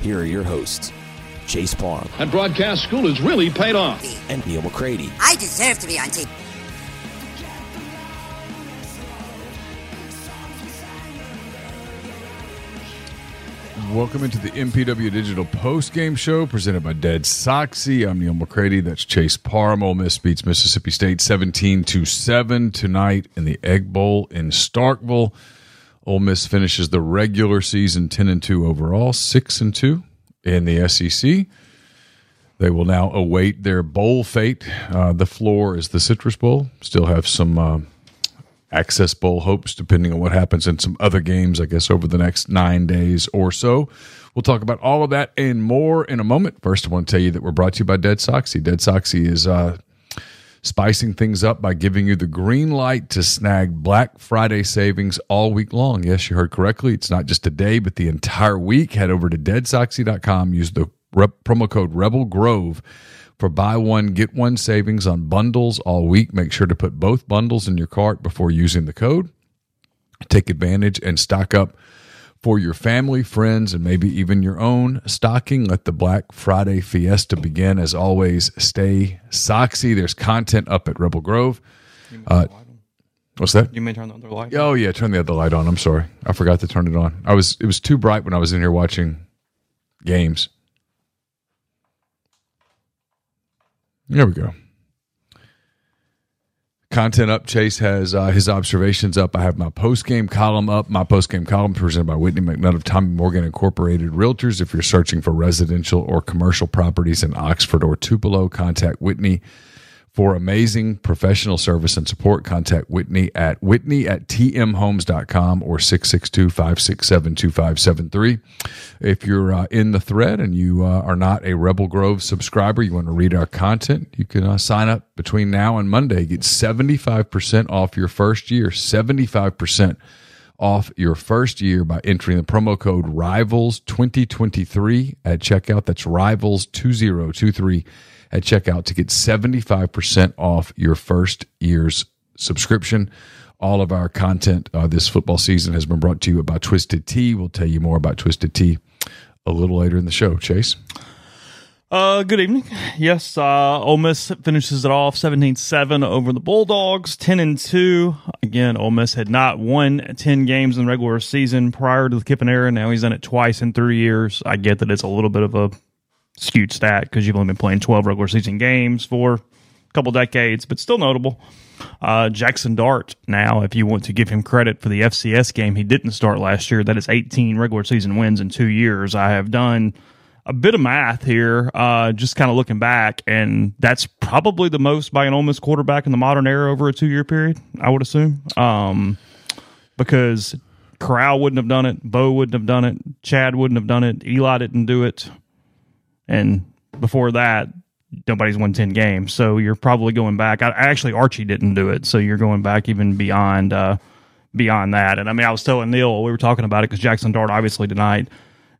here are your hosts, Chase Parham That broadcast school has really paid off. and Neal McCready. I deserve to be on TV. Welcome into the MPW Digital Post Game Show presented by Dead Soxy. I'm Neal McCready. That's Chase Parham. Ole Miss beats Mississippi State 17 to 7 tonight in the Egg Bowl in Starkville. Ole Miss finishes the regular season 10 and 2 overall, 6 and 2 in the SEC. They will now await their bowl fate. Uh, the floor is the Citrus Bowl. Still have some uh, Access Bowl hopes, depending on what happens in some other games, I guess, over the next nine days or so. We'll talk about all of that and more in a moment. First, I want to tell you that we're brought to you by Dead Soxy. Dead Soxy is uh, spicing things up by giving you the green light to snag Black Friday savings all week long. Yes, you heard correctly. It's not just today, but the entire week. Head over to deadsoxy.com. Use the rep- promo code Rebel Grove for buy one get one savings on bundles all week. Make sure to put both bundles in your cart before using the code. Take advantage and stock up for your family, friends, and maybe even your own stocking. Let the Black Friday fiesta begin. As always, stay soxy. There's content up at Rebel Grove. Uh, what's that? You may turn the other light. Oh yeah, turn the other light on. I'm sorry, I forgot to turn it on. I was it was too bright when I was in here watching games. There we go. Content up. Chase has uh, his observations up. I have my post game column up. My post game column presented by Whitney McNutt of Tommy Morgan Incorporated Realtors. If you're searching for residential or commercial properties in Oxford or Tupelo, contact Whitney for amazing professional service and support. Contact Whitney at whitney at tmhomes.com or 662-567-2573. If you're uh, in the thread and you uh, are not a Rebel Grove subscriber, you want to read our content, you can uh, sign up between now and Monday. Get 75% off your first year. 75% off your first year by entering the promo code RIVALS2023 at checkout. That's RIVALS2023 at checkout to get 75% off your first year's subscription. All of our content uh, this football season has been brought to you by Twisted Tea. We'll tell you more about Twisted Tea a little later in the show. Chase? Uh, good evening. Yes, uh, Ole Miss finishes it off 17-7 over the Bulldogs, 10 and 2. Again, Ole Miss had not won 10 games in the regular season prior to the Kiffin era. Now he's done it twice in three years. I get that it's a little bit of a skewed stat because you've only been playing 12 regular season games for a couple decades, but still notable. Uh, Jackson Dart, now, if you want to give him credit for the FCS game he didn't start last year, that is 18 regular season wins in two years. I have done a bit of math here, uh, just kind of looking back, and that's probably the most by an Ole Miss quarterback in the modern era over a two year period, I would assume. Um, because Corral wouldn't have done it, Bo wouldn't have done it, Chad wouldn't have done it, Eli didn't do it. And before that, nobody's won 10 games. So you're probably going back. I, actually, Archie didn't do it. So you're going back even beyond, uh, beyond that. And I mean, I was telling Neal, we were talking about it because Jackson Dart obviously tonight,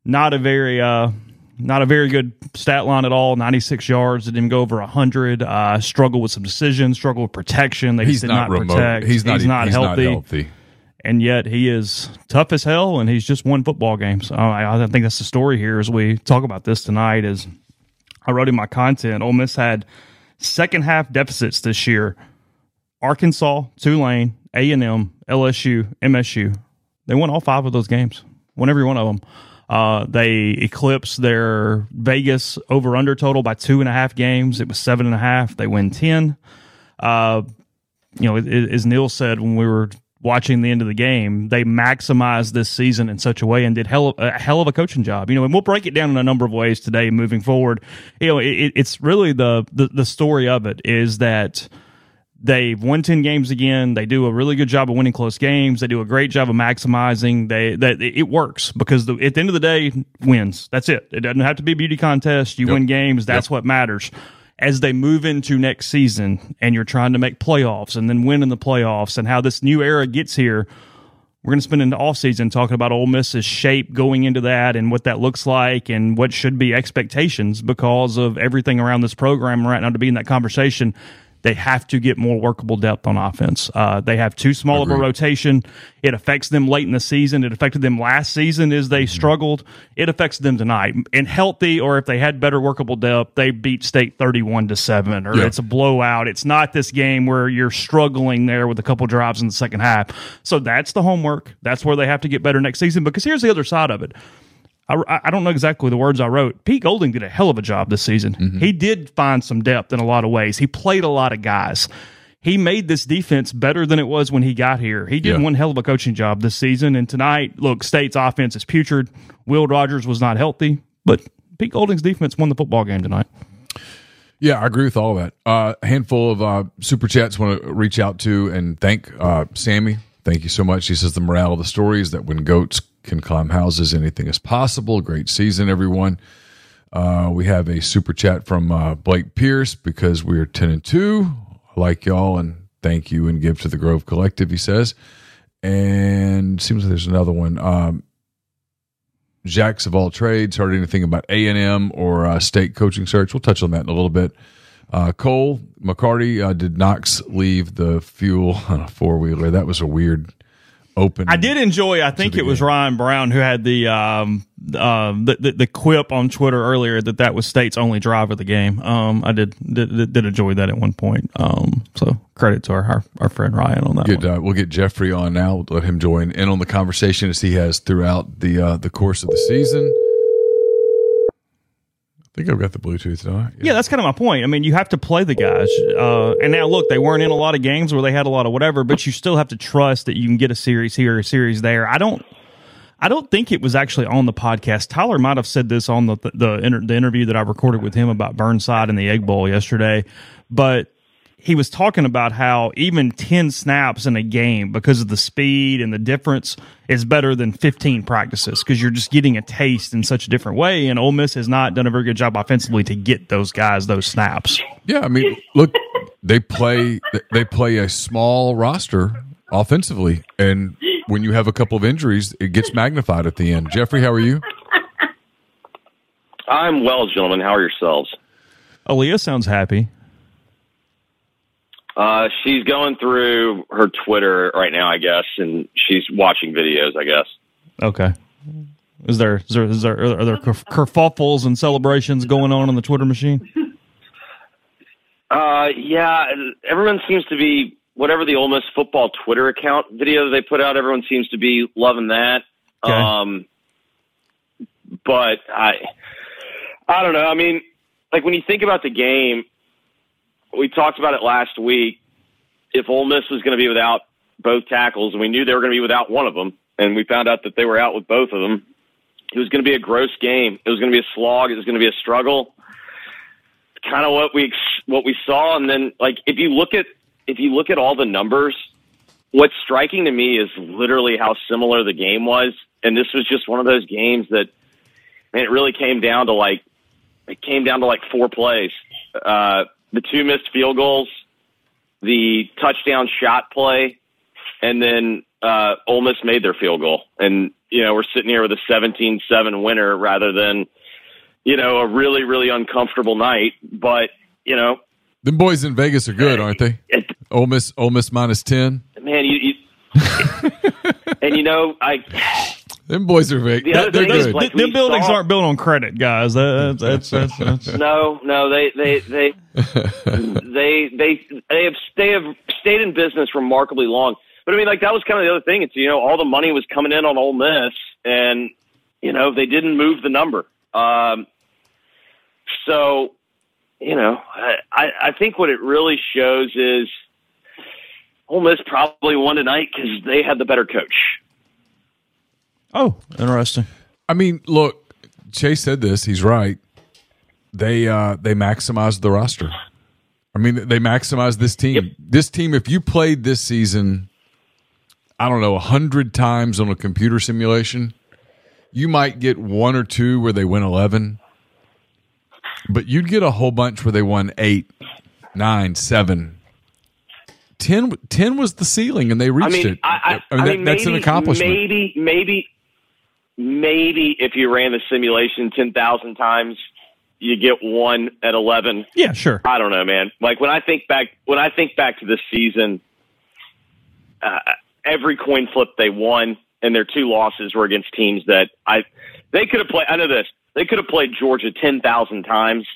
not a very, uh, not a very good stat line at all. 96 yards, didn't even go over 100. Uh, struggled with some decisions, struggled with protection. They He's did not, not, remote. protect. He's not. he's not he's healthy. Not healthy. And yet he is tough as hell, and he's just won football games. I, I think that's the story here as we talk about this tonight. Is I wrote in my content, Ole Miss had second half deficits this year. Arkansas, Tulane, A and M, LSU, MSU. They won all five of those games. Won every one of them. Uh, they eclipsed their Vegas over under total by two and a half games. It was seven and a half. They win ten. Uh, you know, as Neal said when we were watching the end of the game, they maximized this season in such a way and did hell, a hell of a coaching job. You know, and we'll break it down in a number of ways today moving forward. You know, it, it's really the, the the story of it is that they've won 10 games again they do a really good job of winning close games they do a great job of maximizing they that it works because the, at the end of the day wins that's it it doesn't have to be a beauty contest you Yep. win games that's Yep. what matters as they move into next season and you're trying to make playoffs and then win in the playoffs and how this new era gets here we're going to spend an off season talking about Ole Miss's shape going into that and what that looks like and what should be expectations because of everything around this program right now to be in that conversation. They have to get more workable depth on offense. Uh, they have too small of a rotation. It affects them late in the season. It affected them last season as they struggled. It affects them tonight. And healthy, or if they had better workable depth, they beat State thirty-one to seven, or Yeah. it's a blowout. It's not this game where you're struggling there with a couple drives in the second half. So that's the homework. That's where they have to get better next season. Because here's the other side of it. I, I don't know exactly the words I wrote. Pete Golding did a hell of a job this season. Mm-hmm. He did find some depth in a lot of ways. He played a lot of guys. He made this defense better than it was when he got here. He did Yeah. one hell of a coaching job this season. And tonight, look, State's offense is putrid. Will Rogers was not healthy, but Pete Golding's defense won the football game tonight. Yeah, I agree with all of that. Uh, a handful of uh, super chats want to reach out to and thank uh, Sammy. Thank you so much. He says the morale of the story is that when goats can climb houses, anything is possible. Great season, everyone. Uh, we have a super chat from uh, Blake Pierce because we are ten and two. I like y'all and thank you and give to the Grove Collective. He says, and seems like there's another one. Um, Jacks of all trades heard anything about A and M or uh, state coaching search? We'll touch on that in a little bit. Uh, Cole McCarty uh, did Knox leave the fuel on a four wheeler? That was a weird open. I did enjoy. I think it was. Ryan Brown who had the um um the, the the quip on Twitter earlier that that was State's only drive of the game. Um, I did did, did enjoy that at one point. Um, so credit to our our, our friend Ryan on that. Good. one. uh, we'll get Jeffrey on now. Let him join in on the conversation as he has throughout the uh, the course of the season. I think I've got the Bluetooth on. Yeah, that's kind of my point. I mean, you have to play the guys. Uh, and now, look, they weren't in a lot of games where they had a lot of whatever, but you still have to trust that you can get a series here, a series there. I don't. I don't think it was actually on the podcast. Tyler might have said this on the the, inter, the interview that I recorded with him about Burnside and the Egg Bowl yesterday, but he was talking about how even 10 snaps in a game because of the speed and the difference is better than 15 practices because you're just getting a taste in such a different way. And Ole Miss has not done a very good job offensively to get those guys those snaps. Yeah, I mean, look, they play they play a small roster offensively, and when you have a couple of injuries, it gets magnified at the end. Jeffrey, how are you? I'm well, gentlemen. How are yourselves? Aaliyah sounds happy. Uh, she's going through her Twitter right now, I guess, and she's watching videos, I guess. Okay. Is there is there is there are there kerfuffles and celebrations going on on the Twitter machine? Uh, yeah, everyone seems to be whatever the Ole Miss football Twitter account video they put out. Everyone seems to be loving that. Okay. Um, but I, I don't know. I mean, like when you think about the game, we talked about it last week. If Ole Miss was going to be without both tackles, and we knew they were going to be without one of them, and we found out that they were out with both of them, it was going to be a gross game. It was going to be a slog. It was going to be a struggle. Kind of what we what we saw, and then like if you look at if you look at all the numbers, what's striking to me is literally how similar the game was, and this was just one of those games that, man, it really came down to like it came down to like four plays. Uh, the two missed field goals, the touchdown shot play, and then uh, Ole Miss made their field goal. And, you know, we're sitting here with a 17 7 winner rather than you know, a really, really uncomfortable night. But, you know, Them boys in Vegas are good, aren't they? it, Ole Miss, Ole Miss minus ten. man, you, you and you know, I Them boys are Vegas. The other They're thing is, good. like, Them buildings saw- aren't built on credit, guys. That- That's that's that's, that's no, no, they they they they they they have they have stayed in business remarkably long. But I mean, like that was kind of the other thing. It's you know all the money was coming in on Ole Miss, and you know they didn't move the number. Um, so you know, I I I think what it really shows is Ole Miss probably won tonight because they had the better coach. Oh, interesting. I mean, look, Chase said this. He's right. They uh they maximized the roster. I mean, they maximized this team. This team, if you played this season, I don't know, a hundred times on a computer simulation, you might get one or two where they win eleven, but you'd get a whole bunch where they won eight, nine, seven. 10, 10 was the ceiling, and they I reached mean, it. I, I, I mean, I that, mean, that's an accomplishment. Maybe, maybe, maybe if you ran the simulation ten thousand times, you get one at eleven. Yeah, sure. I don't know, man. Like when I think back, when I think back to this season, uh, every coin flip they won, and their two losses were against teams that I they could have played. I know this. They could have played Georgia ten thousand times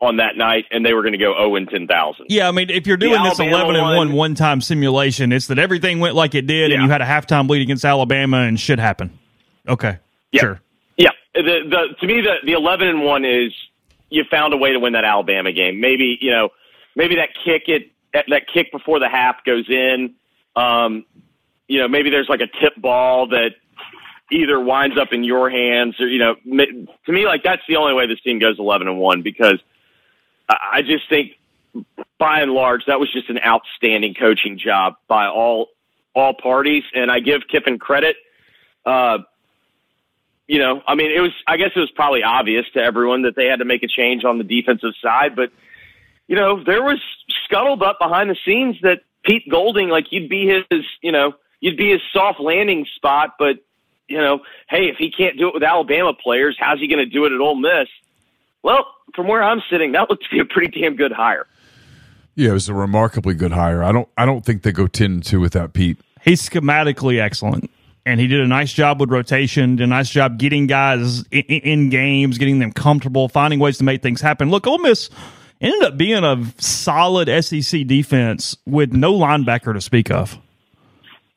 on that night, and they were going to go zero and ten thousand. Yeah, I mean, if you're doing this Alabama 11 and one- 1 one time simulation, it's that everything went like it did and you had a halftime lead against Alabama and shit happened. Okay. Yeah. Sure. Yeah, the, the to me the the eleven and one is you found a way to win that Alabama game. Maybe you know maybe that kick it that, that kick before the half goes in. Um, you know maybe there's like a tip ball that either winds up in your hands or you know to me like that's the only way this team goes eleven and one because I, I just think by and large that was just an outstanding coaching job by all all parties and I give Kiffin credit. Uh, you know, I mean, it was, I guess it was probably obvious to everyone that they had to make a change on the defensive side, but, you know, there was scuttled up behind the scenes that Pete Golding, like, you'd be his, you know, you'd be his soft landing spot, but, you know, hey, if he can't do it with Alabama players, how's he going to do it at Ole Miss? Well, from where I'm sitting, that looks to be a pretty damn good hire. Yeah, it was a remarkably good hire. I don't I don't think they go ten and two without Pete. He's schematically excellent. And he did a nice job with rotation, did a nice job getting guys in, in games, getting them comfortable, finding ways to make things happen. Look, Ole Miss ended up being a solid SEC defense with no linebacker to speak of.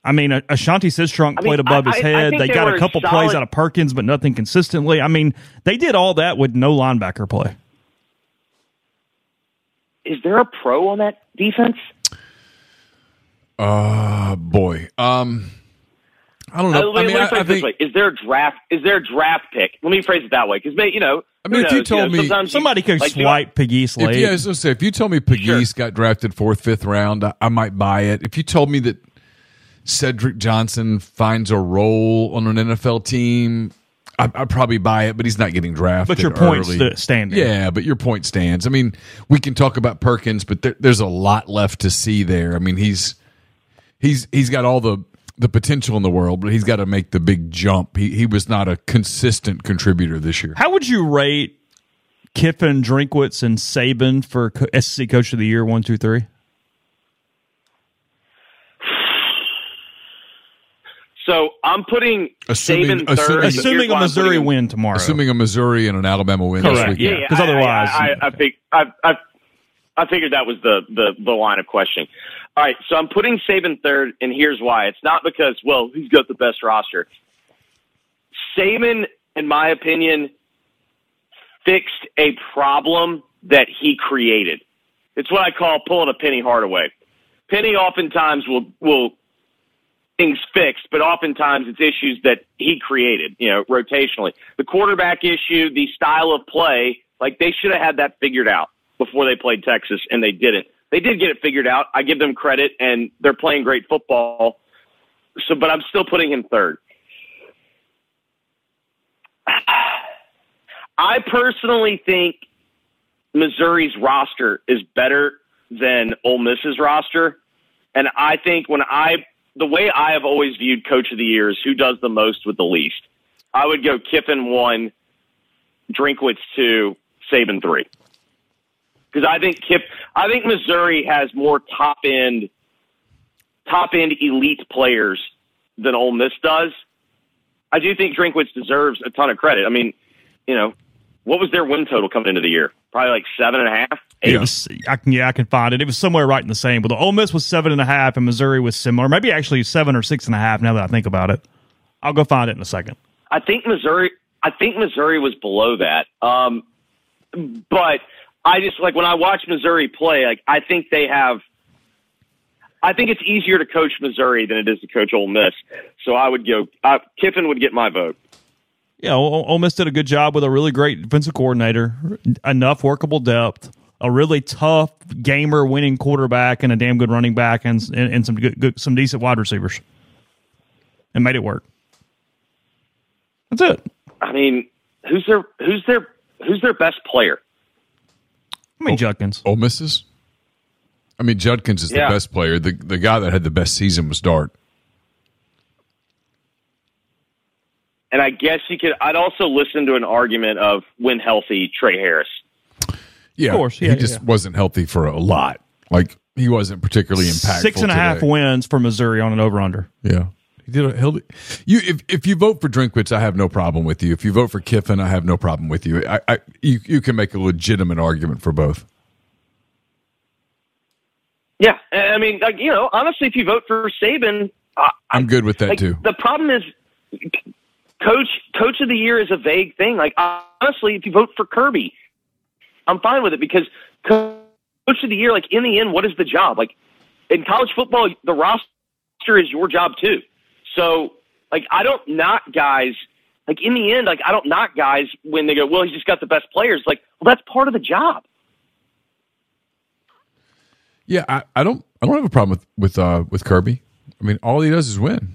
I mean, Ashanti Sistrunk I mean, played above I- his I- I head. they they got a couple solid- plays out of Perkins, but nothing consistently. I mean, they did all that with no linebacker play. Is there a pro on that defense? Uh boy. Um I don't Uh, know. let, I mean, let me I, phrase I it this way: Is there a draft? Is there a draft pick? Let me phrase it that way, because you know. I mean, who if you knows? told know, me- Somebody could like, swipe Pegues if late. yeah, I was gonna say if you told me Pegues got drafted fourth, fifth round, I, I might buy it. If you told me that Cedric Johnson finds a role on an NFL team, I, I'd probably buy it. But he's not getting drafted. But your point early. st- standing. Yeah, but your point stands. I mean, we can talk about Perkins, but there, there's a lot left to see there. I mean, he's he's he's got all the the potential in the world, but he's got to make the big jump. He he was not a consistent contributor this year. How would you rate Kiffin, Drinkwitz, and Saban for co- SEC Coach of the Year? One, two, three. So I'm putting Assuming- Saban third. assuming- Assuming a Missouri putting win tomorrow. Assuming a Missouri and an Alabama win this Correct. weekend. Yeah, yeah. 'Cause I- otherwise- I, I, I, think I, I, I figured that was the, the the line of questioning. All right, so I'm putting Saban third, and here's why. It's not because well, he's got the best roster. Saban, in my opinion, fixed a problem that he created. It's what I call pulling a Penny Hardaway. Penny oftentimes will will things fixed, but oftentimes it's issues that he created, you know, rotationally. The quarterback issue, the style of play, like they should have had that figured out before they played Texas, and they didn't. They did get it figured out. I give them credit, and they're playing great football. So, but I'm still putting him third. I personally think Missouri's roster is better than Ole Miss's roster. And I think when I, the way I have always viewed coach of the year is who does the most with the least. I would go Kiffin one, Drinkwitz two, Saban three. Because I think Kip, I think Missouri has more top end, top end elite players than Ole Miss does. I do think Drinkwitz deserves a ton of credit. I mean, you know, what was their win total coming into the year? Probably like seven and a half. Eight. It I can, yeah, I can find it. It was somewhere right in the same. But the Ole Miss was seven and a half, and Missouri was similar. Maybe actually seven or six and a half. Now that I think about it, I'll go find it in a second. I think Missouri. I think Missouri was below that. Um, but I just like when I watch Missouri play. Like I think they have. I think it's easier to coach Missouri than it is to coach Ole Miss. So I would go. Uh, Kiffin would get my vote. Yeah, Ole, Ole Miss did a good job with a really great defensive coordinator, enough workable depth, a really tough gamer, winning quarterback, and a damn good running back, and and, and some good, good, some decent wide receivers, and made it work. That's it. I mean, who's their who's their who's their best player? I mean, oh, Judkins. Ole Misses. I mean, Judkins is Yeah. the best player. The the guy that had the best season was Dart. And I guess you could. I'd also listen to an argument of when healthy Trey Harris. Yeah, Of course, yeah, he yeah, just yeah. wasn't healthy for a lot. Like he wasn't particularly impactful. Six and a half today. wins for Missouri on an over under. Yeah, he did. A, he'll, you if if you vote for Drinkwitz, I have no problem with you. If you vote for Kiffin, I have no problem with you. I, I you you can make a legitimate argument for both. Yeah, I mean, like you know, honestly, if you vote for Saban, uh, I'm good with that like, too. The problem is, coach coach of the year is a vague thing. Like honestly, if you vote for Kirby, I'm fine with it because co- coach of the year, like in the end, what is the job? Like in college football, the roster is your job too. So like I don't knock guys. Like in the end, like I don't knock guys when they go, well, he's just got the best players. Like, well, that's part of the job. Yeah, I, I don't I don't have a problem with with uh, with Kirby. I mean, all he does is win.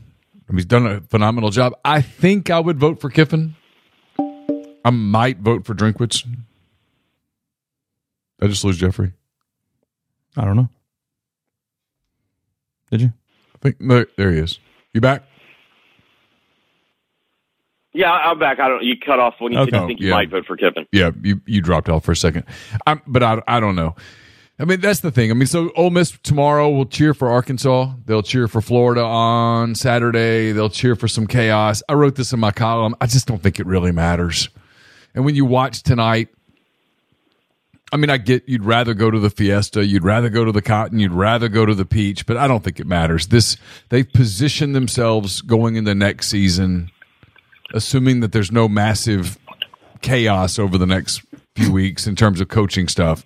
I mean, he's done a phenomenal job. I think I would vote for Kiffin. I might vote for Drinkwitz. I just lose Jeffrey. I don't know. Did you? I think there, there he is. You back? Yeah, I'm back. I don't. You cut off when you Okay. you think you Yeah. might vote for Kiffin. Yeah, you you dropped off for a second. I'm, but I I don't know. I mean, that's the thing. I mean, so Ole Miss tomorrow will cheer for Arkansas. They'll cheer for Florida on Saturday. They'll cheer for some chaos. I wrote this in my column. I just don't think it really matters. And when you watch tonight, I mean, I get you'd rather go to the Fiesta, you'd rather go to the Cotton, you'd rather go to the Peach, but I don't think it matters. This they've positioned themselves going into next season, assuming that there's no massive chaos over the next few weeks in terms of coaching stuff.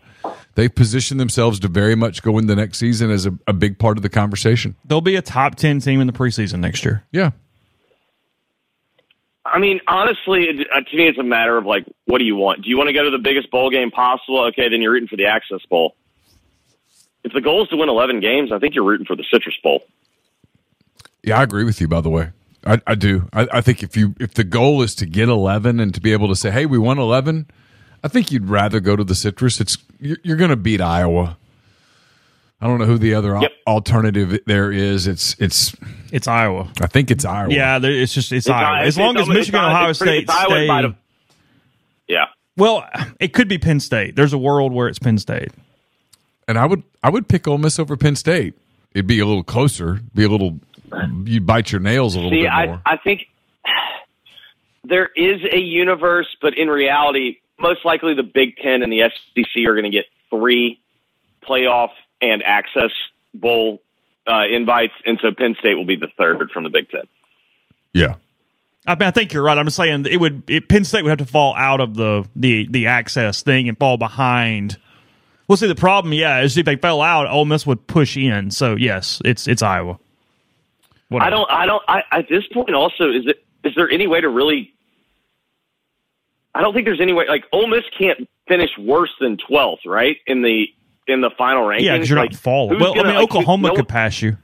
They've positioned themselves to very much go into the next season as a, a big part of the conversation. They'll be a top ten team in the preseason next year. Yeah. I mean, honestly, it, uh, to me, it's a matter of like, what do you want? Do you want to go to the biggest bowl game possible? Okay, then you're rooting for the Access Bowl. If the goal is to win 11 games, I think you're rooting for the Citrus Bowl. Yeah, I agree with you. By the way, I, I do. I, I think if you if the goal is to get eleven and to be able to say, "Hey, we won 11, I think you'd rather go to the Citrus. It's you're, you're going to beat Iowa. I don't know who the other al- alternative there is. It's it's. It's Iowa. I think it's Iowa. Yeah, there- it's just it's, It's Iowa. I- As long as Michigan, it's- Ohio it's pretty- State it's Iowa stay. by the- Yeah. Well, it could be Penn State. There's a world where it's Penn State. and I would I would pick Ole Miss over Penn State. It'd be a little closer. Be a little. You'd bite your nails a little See, bit I, more. I think there is a universe, but in reality, most likely the Big Ten and the SEC are going to get three playoff and access bowl uh, invites, and so Penn State will be the third from the Big Ten. yeah. I mean, I think you're right. I'm just saying it would. It, Penn State would have to fall out of the the the access thing and fall behind. Well, see, the problem, yeah, is if they fell out, Ole Miss would push in. So yes, it's it's Iowa. I don't. I don't. I, at this point, also, is it? Is there any way to really? I don't think there's any way. Like Ole Miss can't finish worse than 12th, right? In the in the final rankings. Yeah, because you're like, not falling. Well, I gonna- mean, like, who- Oklahoma no- could pass you.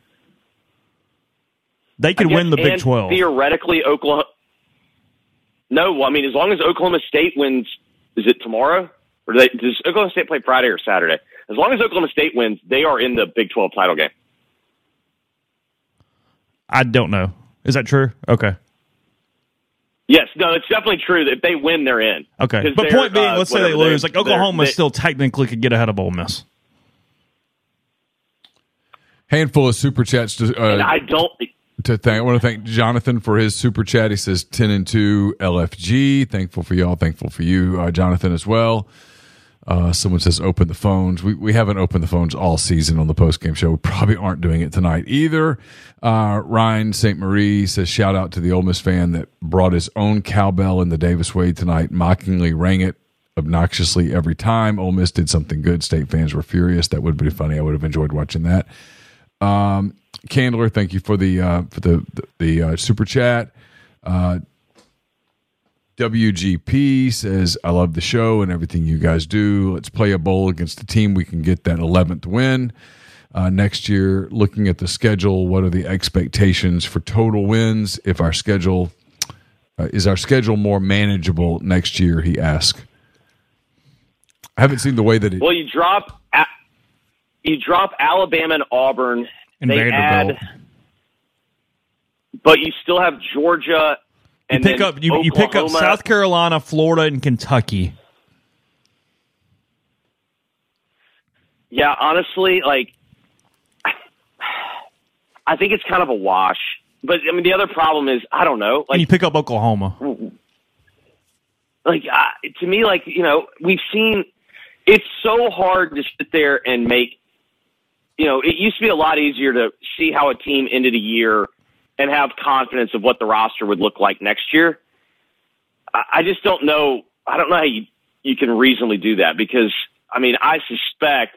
They could I win the Big and Twelve. Theoretically, Oklahoma. No, well, I mean, as long as Oklahoma State wins, is it tomorrow? Or do they, does Oklahoma State play Friday or Saturday? As long as Oklahoma State wins, they are in the Big 12 title game. I don't know. Is that true? Okay. Yes, no, it's definitely true that if they win, they're in. Okay, 'Cause but point being, uh, let's say they whatever, lose. Like Oklahoma they're- still technically could get ahead of Ole Miss. Handful of super chats to And uh, I don't. to thank. I want to thank Jonathan for his super chat. He says ten and two LFG. Thankful for y'all. Thankful for you, uh, Jonathan, as well. Uh, someone says open the phones. We we haven't opened the phones all season on the post game show. We probably aren't doing it tonight either. Uh, Ryan St. Marie says shout out to the Ole Miss fan that brought his own cowbell in the Davis Wade tonight, mockingly rang it obnoxiously every time. Ole Miss did something good. State fans were furious. That would be funny. I would have enjoyed watching that. Um, Candler, thank you for the uh, for the the, the uh, super chat. Uh, WGP says, "I love the show and everything you guys do. Let's play a bowl against the team we can get that 11th win uh, next year. Looking at the schedule, what are the expectations for total wins? If our schedule uh, is our schedule more manageable next year?" He asked. I haven't seen the way that it. Well, you drop you drop Alabama and Auburn. And they Vanderbilt. add, but you still have Georgia. You pick up you, you pick up South Carolina, Florida, and Kentucky. Yeah, honestly, like I think it's kind of a wash. But I mean, the other problem is I don't know. and you pick up Oklahoma. like uh, to me, like you know, we've seen. It's so hard to sit there and make. You know, it used to be a lot easier to see how a team ended a year and have confidence of what the roster would look like next year. I, I just don't know. I don't know how you you can reasonably do that because I mean, I suspect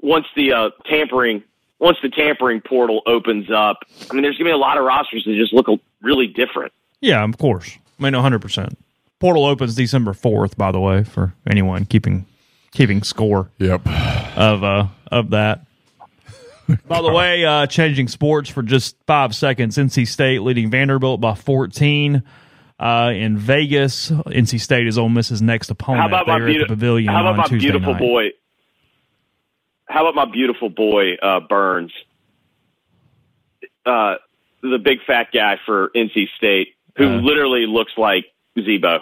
once the uh, tampering once the tampering portal opens up, I mean, there's going to be a lot of rosters that just look really different. Yeah, of course. I mean, 100%. Portal opens December 4th, by the way, for anyone keeping keeping score Yep. of uh of that. By the way, uh changing sports for just five seconds. NC State leading Vanderbilt by 14. Uh, in Vegas, NC State is Ole Miss's next opponent How about my there at the beautiful? Pavilion How about my Tuesday beautiful night. boy? How about my beautiful boy uh, Burns, uh, the big fat guy for NC State, who Uh. literally looks like Zebo.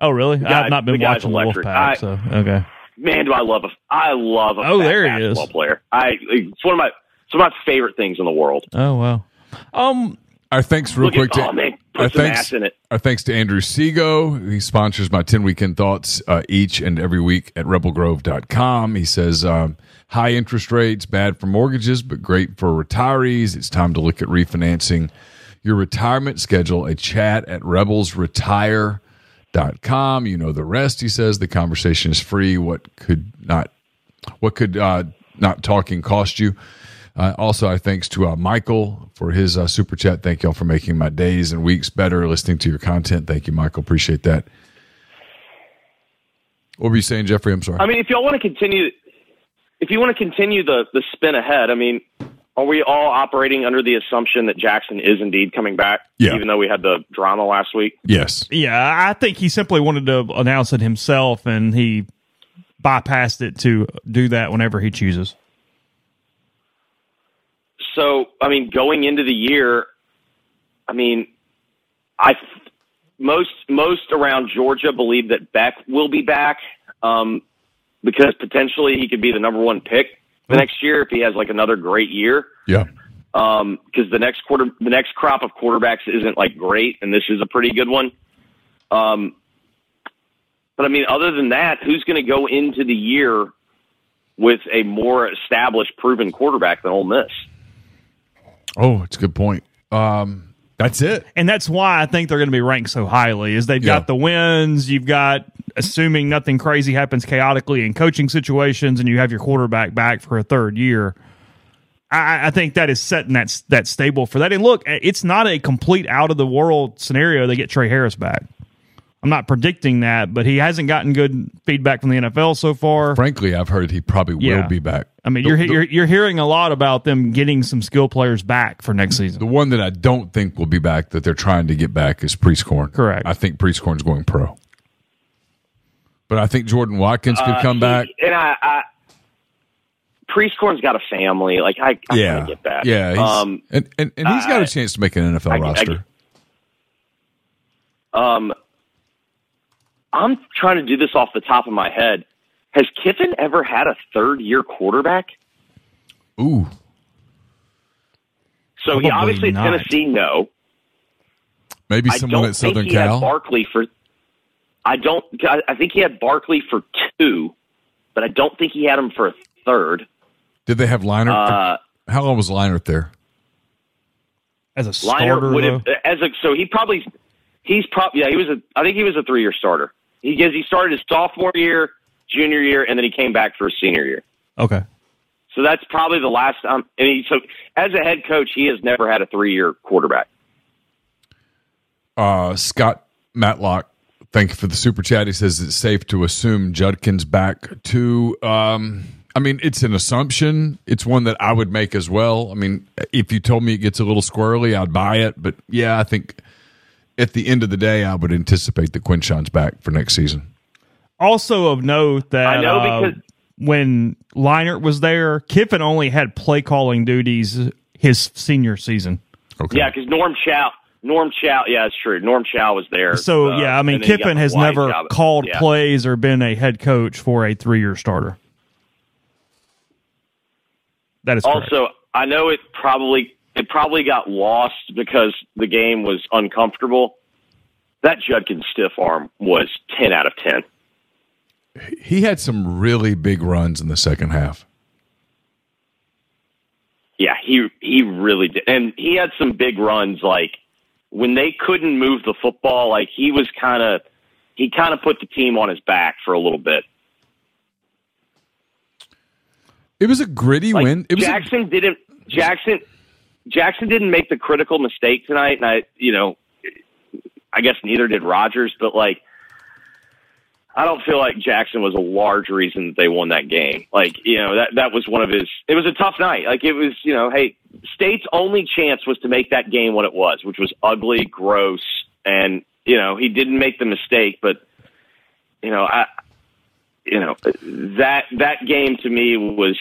Oh, really? guy- I've not been the watching electric. Wolfpack, I- so okay. Man, do I love a I love a Oh, there he is. player. I it's one of my it's one of my favorite things in the world. Oh wow. Um, Our thanks, real quick, at to oh man, our put some thanks, ass in it. Our thanks to Andrew Sego. He sponsors my 10 weekend thoughts uh, each and every week at rebelgrove.com. He says, um, high interest rates, bad for mortgages, but great for retirees. It's time to look at refinancing your retirement schedule. A chat at rebelsretire.com. You know the rest, he says. The conversation is free. What could not, what could uh, not talking cost you? Uh, also, our thanks to uh, Michael for his uh, super chat. Thank y'all for making my days and weeks better listening to your content. Thank you, Michael. Appreciate that. What were you saying, Jeffrey? I'm sorry. I mean, if y'all want to continue, if you want to continue the the spin ahead, I mean, are we all operating under the assumption that Jackson is indeed coming back? Yeah. Even though we had the drama last week. yes. yeah, I think he simply wanted to announce it himself, and he bypassed it to do that whenever he chooses. So, I mean, going into the year, I mean, I most most around Georgia believe that Beck will be back um, because potentially he could be the number one pick the next year if he has like another great year. Yeah. Um, because the next quarter, the next crop of quarterbacks isn't like great, and this is a pretty good one. Um, but I mean, other than that, who's going to go into the year with a more established, proven quarterback than Ole Miss? Oh, it's a good point. Um, that's it. and that's why I think they're going to be ranked so highly. Is they've Yeah. got the wins, you've got assuming nothing crazy happens chaotically in coaching situations, and you have your quarterback back for a third year. I, I think that is setting that that stable for that. And look, it's not a complete out of the world scenario. They get Trey Harris back. I'm not predicting that, but he hasn't gotten good feedback from the NFL so far. Frankly, I've heard he probably Yeah. will be back. I mean, The- you're, the, you're you're hearing a lot about them getting some skill players back for next season. the one that I don't think will be back that they're trying to get back is Prieskorn. Correct. I think Prieskorn's going pro. But I think Jordan Watkins could Uh, come he- back. And I, I Prieskorn's got a family. Like I, I Yeah. kind get that. Yeah. He's, Um, and, and, and he's got a chance to make an NFL I- I- roster. Um, I'm trying to do this off the top of my head. Has Kiffin ever had a third year quarterback? Ooh, So he Probably obviously at not. Tennessee, no. maybe I someone don't at Southern think he Cal. had Barkley for. I don't. I I think he had Barkley for two, but I don't think he had him for a third. Did they have Leinart? Uh, How long was Leinart there? As a Leinart starter, would have though? as a so he probably he's probably yeah he was a I think he was a three year starter. He gives he started his sophomore year, junior year, and then he came back for his senior year. okay. So that's probably the last time. And he, so as a head coach, he has never had a three year quarterback. Uh, Scott Matlock, thank you for the super chat. He says it's safe to assume Judkins back to. Um, I mean, it's an assumption. It's one that I would make as well. I mean, if you told me it gets a little squirrely, I'd buy it. But yeah, I think at the end of the day, I would anticipate that Quinshon's back for next season. Also of note that I know uh, because- when Leinart was there, Kiffin only had play calling duties his senior season. Okay. Yeah, because Norm Chow, Norm Chow, yeah, it's true. Norm Chow was there. So uh, yeah, I mean and then he got Kiffin has never job. called Yeah. plays or been a head coach for a three year starter. That is correct. Also, I know it probably it probably got lost because the game was uncomfortable. That Judkins stiff arm was ten out of ten. He had some really big runs in the second half. Yeah, he he really did, and he had some big runs. Like when they couldn't move the football, like he was kind of he kind of put the team on his back for a little bit. It was a gritty Like, win. It was a- Jackson didn't Jackson Jackson didn't make the critical mistake tonight, and I you know I guess neither did Rogers, but like I don't feel like Jackson was a large reason that they won that game. Like you know that that was one of his. It was a tough night. Like it was you know hey State's only chance was to make that game what it was, which was ugly, gross, and you know he didn't make the mistake, but you know I you know that that game to me was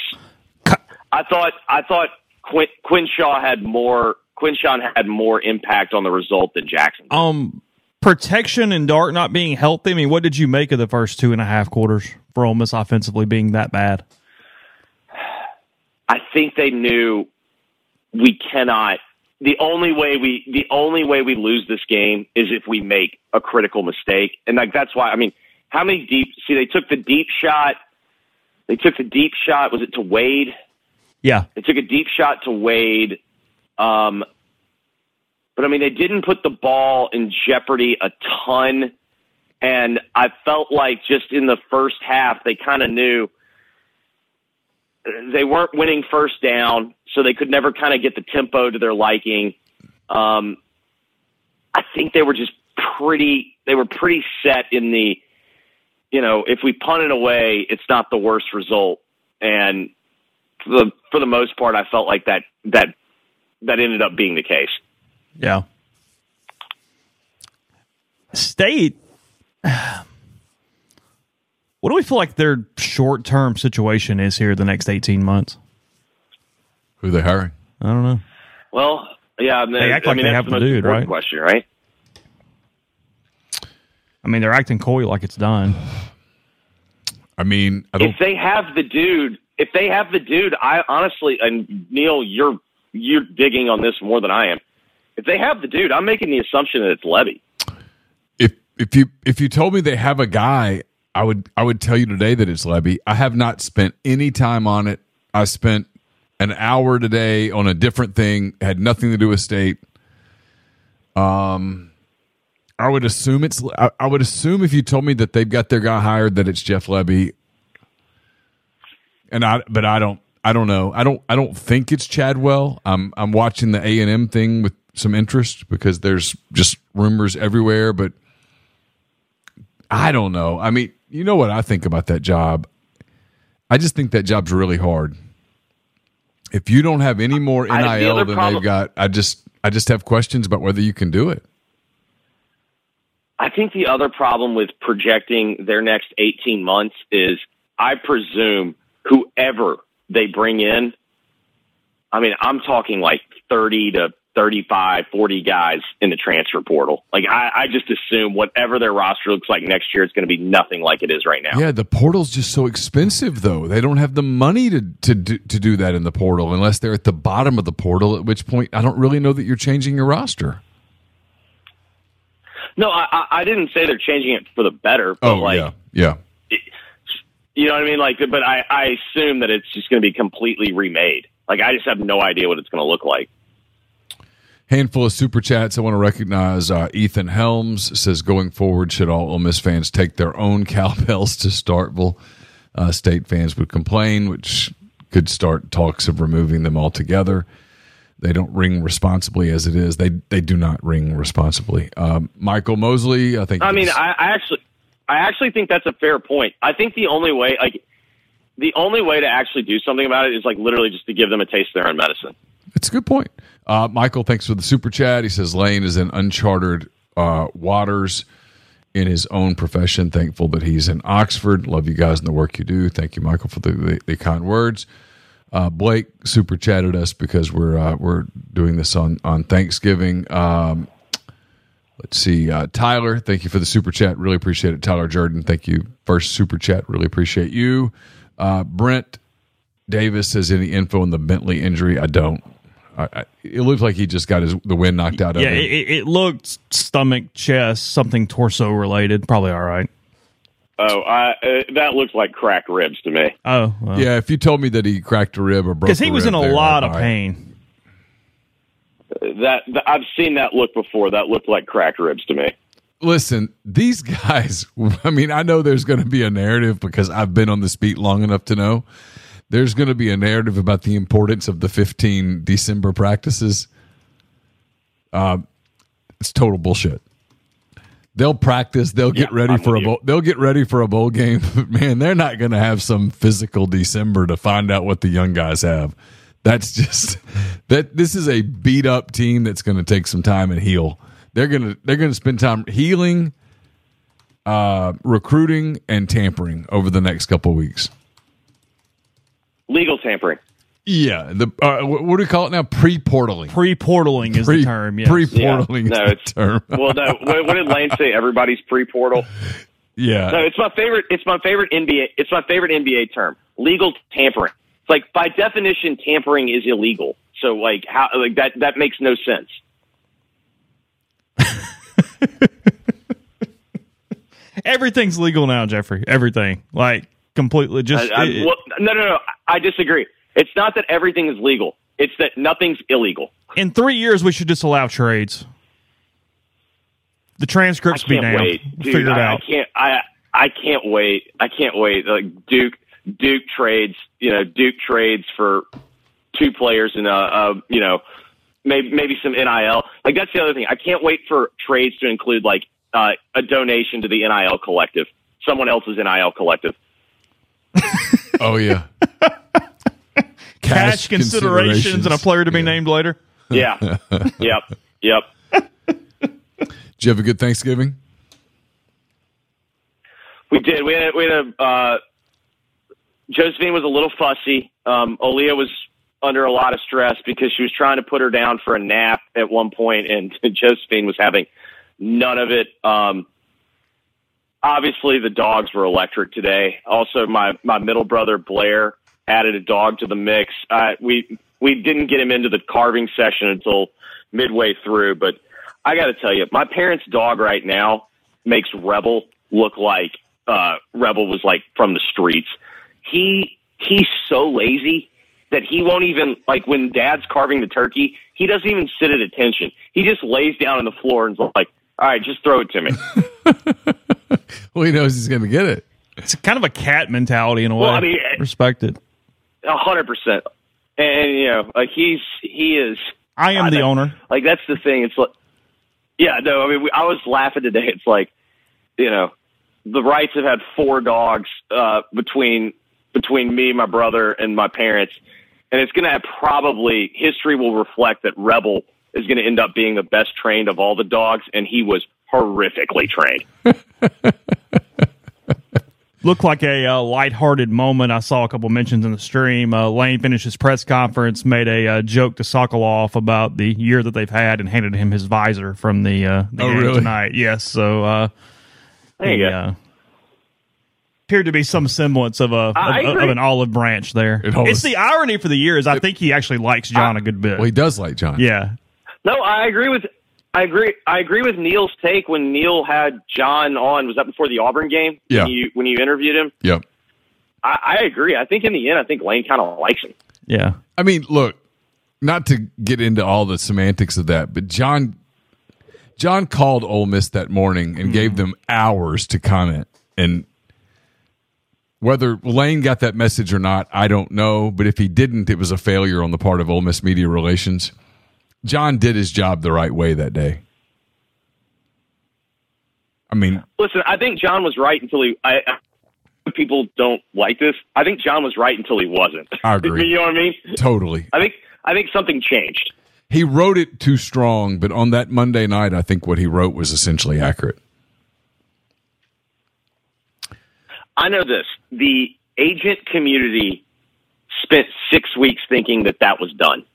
I thought I thought Quin, Quinshon had more Quinshon had more impact on the result than Jackson. um, protection and Dart not being healthy. I mean, what did you make of the first two and a half quarters for Ole Miss offensively being that bad? I think they knew we cannot. The only way we the only way we lose this game is if we make a critical mistake, and like that's why I mean, how many deep? See, they took the deep shot. They took the deep shot. Was it to Wade? Yeah, They took a deep shot to Wade. Um, but I mean, they didn't put the ball in jeopardy a ton. And I felt like just in the first half, they kind of knew they weren't winning first down, so they could never kind of get the tempo to their liking. Um, I think they were just pretty, they were pretty set in the, you know, if we punt it away, it's not the worst result. And for the for the most part, I felt like that that that ended up being the case. yeah. State. What do we feel like their short term situation is here the next eighteen months? who they hiring? I don't know. Well, yeah, I mean, They act I like mean they have the the most dude, right? Question, right? I mean, they're acting coy like it's done. I mean, I don't. If they have the dude, if they have the dude, I honestly, and Neal, you're you're digging on this more than I am. If they have the dude, I'm making the assumption that it's Lebby. if if you if you told me they have a guy, I would I would tell you today that it's Lebby. I have not spent any time on it. I spent an hour today on a different thing, had nothing to do with state. Um, I would assume it's. I, I would assume if you told me that they've got their guy hired, that it's Jeff Lebby. And I, but I don't. I don't know. I don't. I don't think it's Chadwell. I'm. I'm watching the A and M thing with some interest because there's just rumors everywhere. But I don't know. I mean, you know what I think about that job. I just think that job's really hard. If you don't have any more I- the NIL than problem- they've got, I just I just have questions about whether you can do it. I think the other problem with projecting their next 18 months is I presume whoever they bring in, I mean, I'm talking like 30 to 35, 40 guys in the transfer portal. Like I, I just assume whatever their roster looks like next year, it's going to be nothing like it is right now. Yeah, the portal's just so expensive, though. They don't have the money to to do, to do that in the portal unless they're at the bottom of the portal. At which point, I don't really know that you're changing your roster. No, I, I- didn't say they're changing it for the better. But Oh like, yeah, yeah. You know what I mean? Like, but I, I assume that it's just going to be completely remade. Like, I just have no idea what it's going to look like. Handful of super chats. I want to recognize uh, Ethan Helms says going forward, should all Ole Miss fans take their own cowbells to Starkville? Uh, state fans would complain, which could start talks of removing them altogether. They don't ring responsibly as it is. They they do not ring responsibly. Um, Michael Mosley, I think. I mean, I, I actually, I actually think that's a fair point. I think the only way, like, the only way to actually do something about it is like literally just to give them a taste of their own medicine. It's a good point. Uh, Michael, thanks for the super chat. He says Lane is in uncharted uh, waters in his own profession. Thankful that he's in Oxford. Love you guys and the work you do. Thank you, Michael, for the, the, the kind words. Uh, Blake super chatted us because we're uh, we're doing this on on Thanksgiving. Um, let's see, uh, Tyler, thank you for the super chat. Really appreciate it. Tyler Jordan, thank you. First super chat, really appreciate you. Uh, Brent Davis says any info on the Bentley injury? I don't. I, I, it looks like he just got his the wind knocked out of Yeah, him. it, it looked stomach, chest, something torso related. Probably all right. Oh, I, uh, that looks like cracked ribs to me. Oh, well. yeah, if you told me that he cracked a rib or broke, because he a was rib in a there, lot of buy it. pain. That, I've seen that look before. That looked like cracked ribs to me. Listen, these guys. I mean, I know there's going to be a narrative because I've been on this beat long enough to know there's going to be a narrative about the importance of the 15 December practices. Uh, it's total bullshit. They'll practice. They'll get Yeah, ready I'm for a you. bowl. They'll get ready for a bowl game. But man, they're not going to have some physical December to find out what the young guys have. That's just that. This is a beat up team that's going to take some time and heal. They're gonna they're gonna spend time healing, uh, recruiting, and tampering over the next couple weeks. Legal tampering. Yeah, the uh, what what do we call it now? Pre portaling. Pre-portaling is the term. Yes. Pre Yeah. portaling No, the it's term. well. No, what, what did Lane say? Everybody's pre-portal. yeah, No, it's my favorite. It's my favorite NBA. It's my favorite NBA term. Legal tampering. Like by definition, tampering is illegal. So like how like that that makes no sense. Everything's legal now, Jeffrey. Everything, like completely. Just I, I, it- well, no, no, no. I disagree. It's not that everything is legal. It's that nothing's illegal. in three years, we should disallow trades. The transcripts be down. wait, dude. Figure it I, out. I can't. I I can't wait. I can't wait. Like Duke, Duke trades. You know, Duke trades for two players and uh, uh you know, maybe maybe some NIL. Like that's the other thing. I can't wait for trades to include like uh, a donation to the NIL collective, someone else's NIL collective. oh yeah. Cash considerations and a player to be Yeah. named later. Yeah. yep. Yep. Did you have a good Thanksgiving? We did. We had, we had a uh, Josephine was a little fussy. Um, was under a lot of stress because she was trying to put her down for a nap at one point, and Josephine was having none of it. Um, obviously, the dogs were electric today. Also, my my middle brother Blair added a dog to the mix. Uh, we we didn't get him into the carving session until midway through, but I got to tell you, my parents' dog right now makes Rebel look like uh, Rebel was like from the streets. He he's so lazy that he won't even like when Dad's carving the turkey. He doesn't even sit at attention. He just lays down on the floor and's like, "All right, just throw it to me." Well, he knows he's going to get it. It's kind of a cat mentality in a way. Well, I mean, respect it. A hundred percent. And you know, like he's he is. I am God, the that- owner. Like that's the thing. It's like, yeah, no. I mean, we, I was laughing today. It's like, you know, the Wrights have had four dogs uh, between between me, my brother, and my parents, and it's going to have probably history will reflect that Rebel is going to end up being the best trained of all the dogs, and he was horrifically trained. looked like a uh, lighthearted moment. I saw a couple mentions in the stream. Uh, Lane finished his press conference, made a uh, joke to Sokolov about the year that they've had, and handed him his visor from the, uh, the Oh, game really? tonight. Yes, so uh, There you he, go. Appeared to be some semblance of a I of, agree. of an olive branch there. It always- it's the irony for the year is I think he actually likes John a good bit. Well, he does like John. yeah, No, I agree with I agree I agree with Neal's take when Neal had John on. Was that before the Auburn game? Yeah. When you when you interviewed him, Yep. I, I agree. I think in the end, I think Lane kind of likes him. yeah. I mean, look, not to get into all the semantics of that, but John John called Ole Miss that morning and gave mm. them hours to comment. And whether Lane got that message or not, I don't know. But if he didn't, it was a failure on the part of Ole Miss media relations. John did his job the right way that day. I mean, Listen, I think John was right until he. I, I people don't like this. I think John was right until he wasn't. I agree. you know what I mean? totally. I think I think something changed. He wrote it too strong, but on that Monday night, I think what he wrote was essentially accurate. I know this. The agent community spent six weeks thinking that that was done.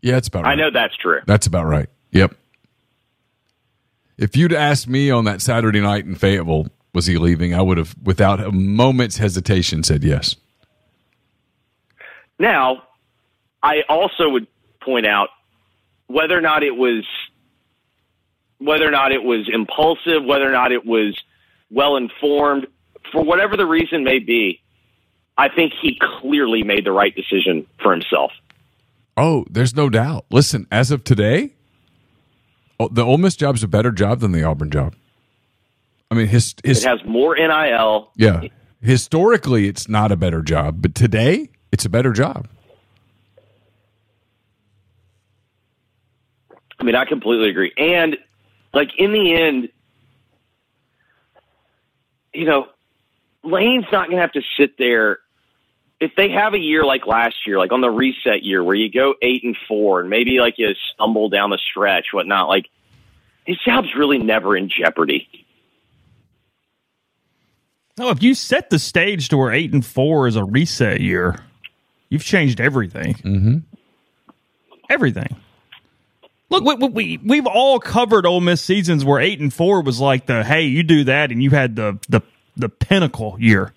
Yeah, it's about right. I know that's true. That's about right. Yep. If you'd asked me on that Saturday night in Fayetteville, was he leaving? I would have, without a moment's hesitation, said yes. Now, I also would point out whether or not it was whether or not it was impulsive, whether or not it was well informed, for whatever the reason may be, I think he clearly made the right decision for himself. Oh, there's no doubt. Listen, as of today, oh, the Ole Miss job's a better job than the Auburn job. I mean, his, his It has more NIL. yeah. Historically, it's not a better job, but today, it's a better job. I mean, I completely agree. And like in the end, you know, Lane's not going to have to sit there. If they have a year like last year, like on the reset year where you go eight and four and maybe like you stumble down the stretch, whatnot, like his job's really never in jeopardy. No, if you set the stage to where eight and four is a reset year, you've changed everything. Mm-hmm. Everything. Look, we, we we've all covered Ole Miss seasons where eight and four was like the hey, you do that, and you had the the the pinnacle year.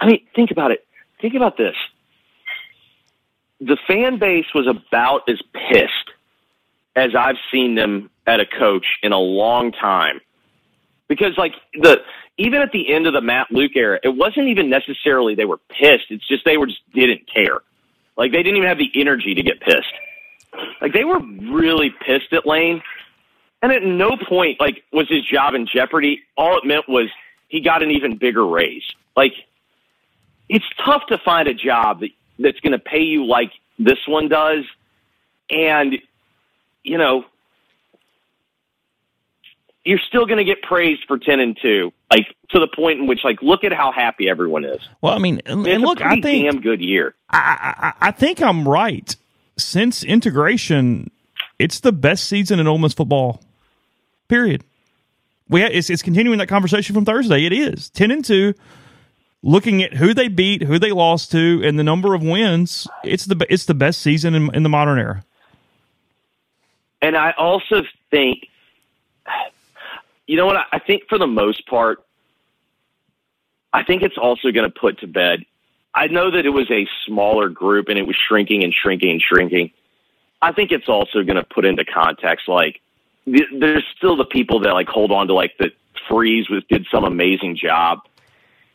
I mean, think about it. Think about this. The fan base was about as pissed as I've seen them at a coach in a long time. Because like the even at the end of the Matt Luke era, it wasn't even necessarily they were pissed. It's just they were just didn't care. Like they didn't even have the energy to get pissed. Like they were really pissed at Lane. And at no point like was his job in jeopardy. All it meant was he got an even bigger raise. Like it's tough to find a job that that's going to pay you like this one does, and you know you're still going to get praised for ten and two, like to the point in which like look at how happy everyone is. Well, I mean, and, It's and look, I think damn good year. I, I, I think I'm right. Since integration, it's the best season in Ole Miss football. Period. We it's, it's continuing that conversation from Thursday. It is ten and two. Looking at who they beat, who they lost to, and the number of wins, it's the it's the best season in, in the modern era. And I also think, you know what? I I think for the most part, I think it's also going to put to bed. I know that it was a smaller group and it was shrinking and shrinking and shrinking. I think it's also going to put into context like th- there's still the people that like hold on to like the freeze was did some amazing job.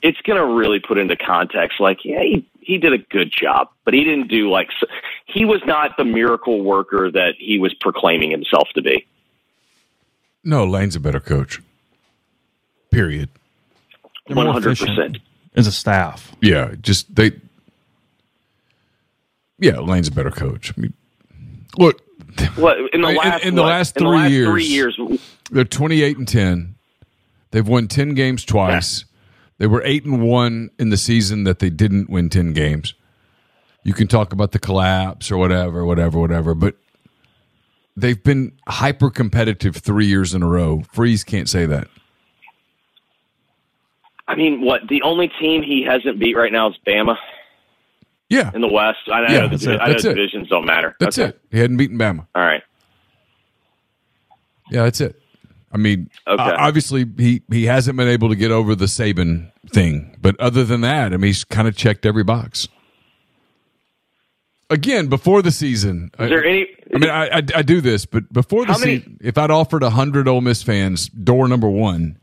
It's going to really put into context like yeah he, he did a good job, but he didn't do like s- he was not the miracle worker that he was proclaiming himself to be. No, Lane's a better coach. Period. One hundred percent as a staff. Yeah, just they. Yeah, Lane's a better coach. I mean, look, What in the last in the what? last In the last years- three years they're twenty-eight and ten. They've won ten games twice. They were eight and one in the season that they didn't win ten games. You can talk about the collapse or whatever, whatever, whatever, but they've been hyper competitive three years in a row. Freeze can't say that. I mean, what the only team he hasn't beat right now is Bama Yeah, in the West. I know, Yeah, the, that's it. I know divisions don't matter. that's it. He hadn't beaten Bama. All right. Yeah, that's it. I mean, Okay. uh, obviously he he hasn't been able to get over the Saban thing, but other than that, I mean, he's kind of checked every box. Again, before the season, Is there any? I mean, I, I, I do this, but before the many- season, if I'd offered hundred Ole Miss fans door number one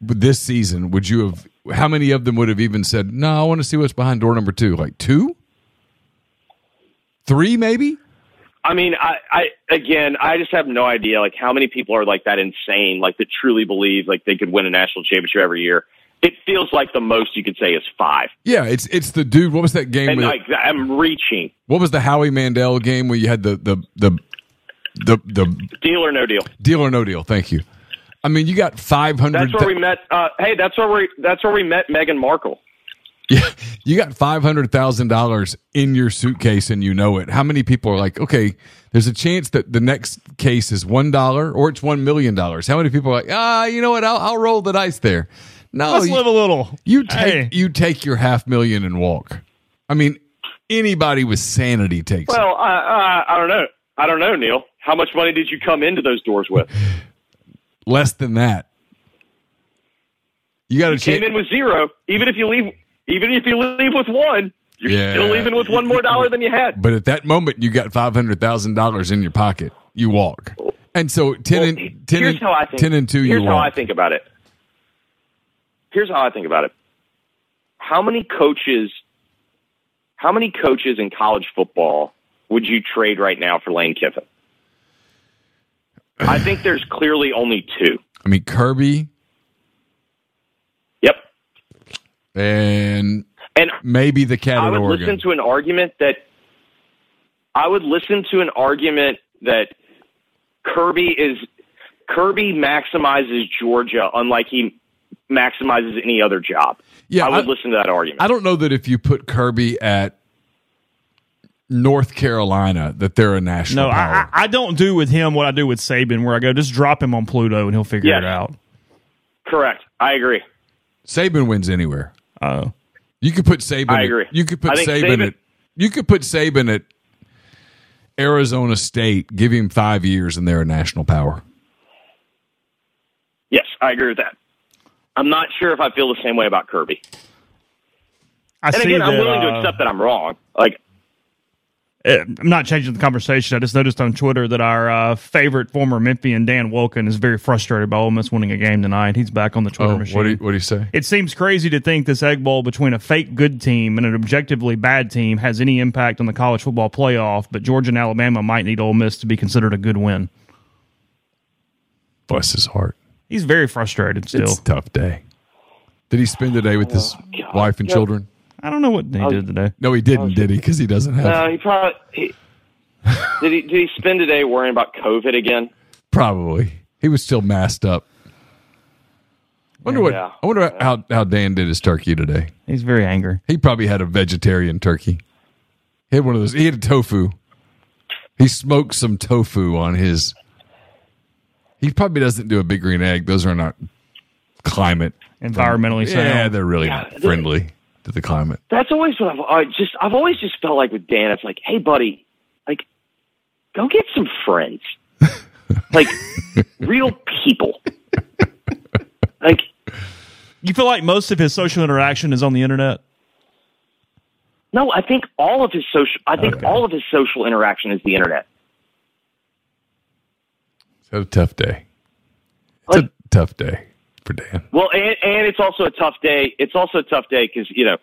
this season, would you have? How many of them would have even said, "No, I want to see what's behind door number two? Like two, three, maybe? I mean, I, I again, I just have no idea like how many people are like that insane, like that truly believe like they could win a national championship every year. It feels like the most you could say is five, Yeah, it's it's the dude. What was that game? and like I'm reaching. what was the Howie Mandel game where you had the the the the, the Deal or no deal. deal or no deal? Thank you. I mean, you got five hundred. That's where we met. Uh, hey, that's where we. That's where we met Meghan Markle. Yeah, you got five hundred thousand dollars in your suitcase and you know it. How many people are like, okay, there's a chance that the next case is one dollar or it's one million dollars. How many people are like, ah, you know what? I'll, I'll roll the dice there. No, Let's you, live a little. you take Hey. you take your half million and walk. I mean, anybody with sanity takes. it. Well, I, I, I don't know. I don't know, Neal. How much money did you come into those doors with? less than that. You got to Came in with zero. Even if you leave, even if you leave with one, you're Yeah. still leaving with one more dollar than you had. But at that moment, you got five hundred thousand dollars in your pocket. You walk, and so ten Well, and ten here's and, how I think. ten and two. Here's you how I think about it. Here's how I think about it. How many coaches? How many coaches in college football would you trade right now for Lane Kiffin? I think there's clearly only two. I mean, Kirby Yep. and And maybe the cat I would Oregon. listen to an argument that I would listen to an argument that Kirby is Kirby maximizes Georgia unlike he maximizes any other job. yeah, I would I, listen to that argument. I don't know that if you put Kirby at North Carolina, that they're a national No, I, power. I I don't do with him what I do with Saban, where I go just drop him on Pluto and he'll figure Yes. it out. Correct. I agree. Saban wins anywhere. Oh, You could put Saban. I at- agree. you could put Saban, Saban- at. You could put Saban at Arizona State. Give him five years, and they're a national power. Yes, I agree with that. I'm not sure if I feel the same way about Kirby. I And see again, I'm that, willing to uh, accept that I'm wrong. Like I'm not changing the conversation. I just noticed on Twitter that our uh, favorite former Memphian Dan Wolken is very frustrated by Ole Miss winning a game tonight. He's back on the Twitter Oh, machine. what do you, what do you say? It seems crazy to think this egg bowl between a fake good team and an objectively bad team has any impact on the college football playoff, but Georgia and Alabama might need Ole Miss to be considered a good win. Bless his heart. He's very frustrated still. It's a tough day. Did he spend the day with his God. wife and Yeah. children? I don't know what he oh, did today. No, he didn't. Oh, did he? Because he doesn't have. no, he probably he, did. He did he spend today worrying about COVID again? Probably. He was still masked up. Wonder what. Yeah. I wonder how how Dan did his turkey today. He's very angry. He probably had a vegetarian turkey. He had one of those. He had a tofu. He smoked some tofu on his. He probably doesn't do a big green egg. Those are not climate Environmentally Yeah, sound. they're really Yeah, not they're- friendly to the climate. That's always what I've I just I've always just felt like with Dan. It's like, hey, buddy, like, go get some friends, like real people. Like, You feel like most of his social interaction is on the internet? no, I think all of his social. I think Okay. all of his social interaction is the internet. It's a tough day. It's Like- a tough day for Dan. Well, and and it's also a tough day. It's also a tough day because you know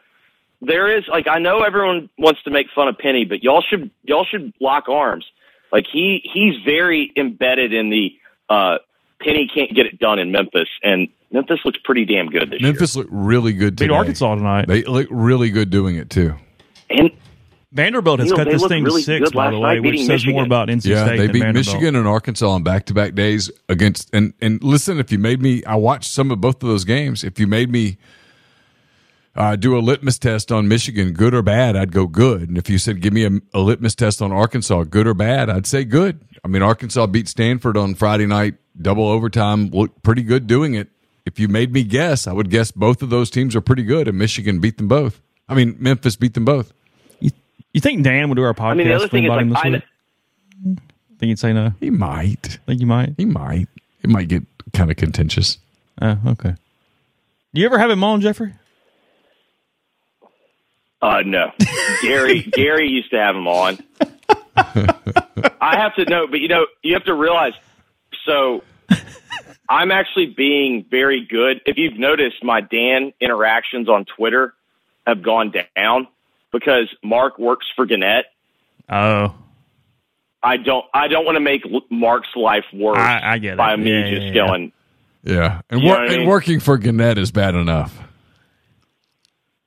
there is like I know everyone wants to make fun of Penny, but y'all should y'all should lock arms. Like he he's very embedded in the uh, Penny can't get it done in Memphis, and Memphis looks pretty damn good this Memphis looked really good Beat today. Arkansas tonight. They look really good doing it too. And Vanderbilt has You know, cut this thing really to six, good by the way, which beating says more about NC Yeah, State they beat Vanderbilt. Michigan and Arkansas on back to back days against and and listen, if you made me I watched some of both of those games. If you made me uh, do a litmus test on Michigan, good or bad, I'd go good. And if you said give me a, a litmus test on Arkansas, good or bad, I'd say good. I mean, Arkansas beat Stanford on Friday night, double overtime, looked pretty good doing it if you made me guess, I would guess both of those teams are pretty good, and Michigan beat them both. I mean, Memphis beat them both. You, you think Dan would do our podcast? I mean, the other thing is him like, this I. Think he'd say no? He might. Think you might? He might. It might get kind of contentious. Oh, okay. Do you ever have him on, Jeffrey? Uh, no, Gary. Gary used to have him on. I have to know, but you know, you have to realize. So, I'm actually being very good. If you've noticed, my Dan interactions on Twitter have gone down because Mark works for Gannett. Oh, I don't. I don't want to make Mark's life worse I- I get it. by me Yeah, just yeah, yeah. going. Yeah, and, wor- what I and mean? working for Gannett is bad enough.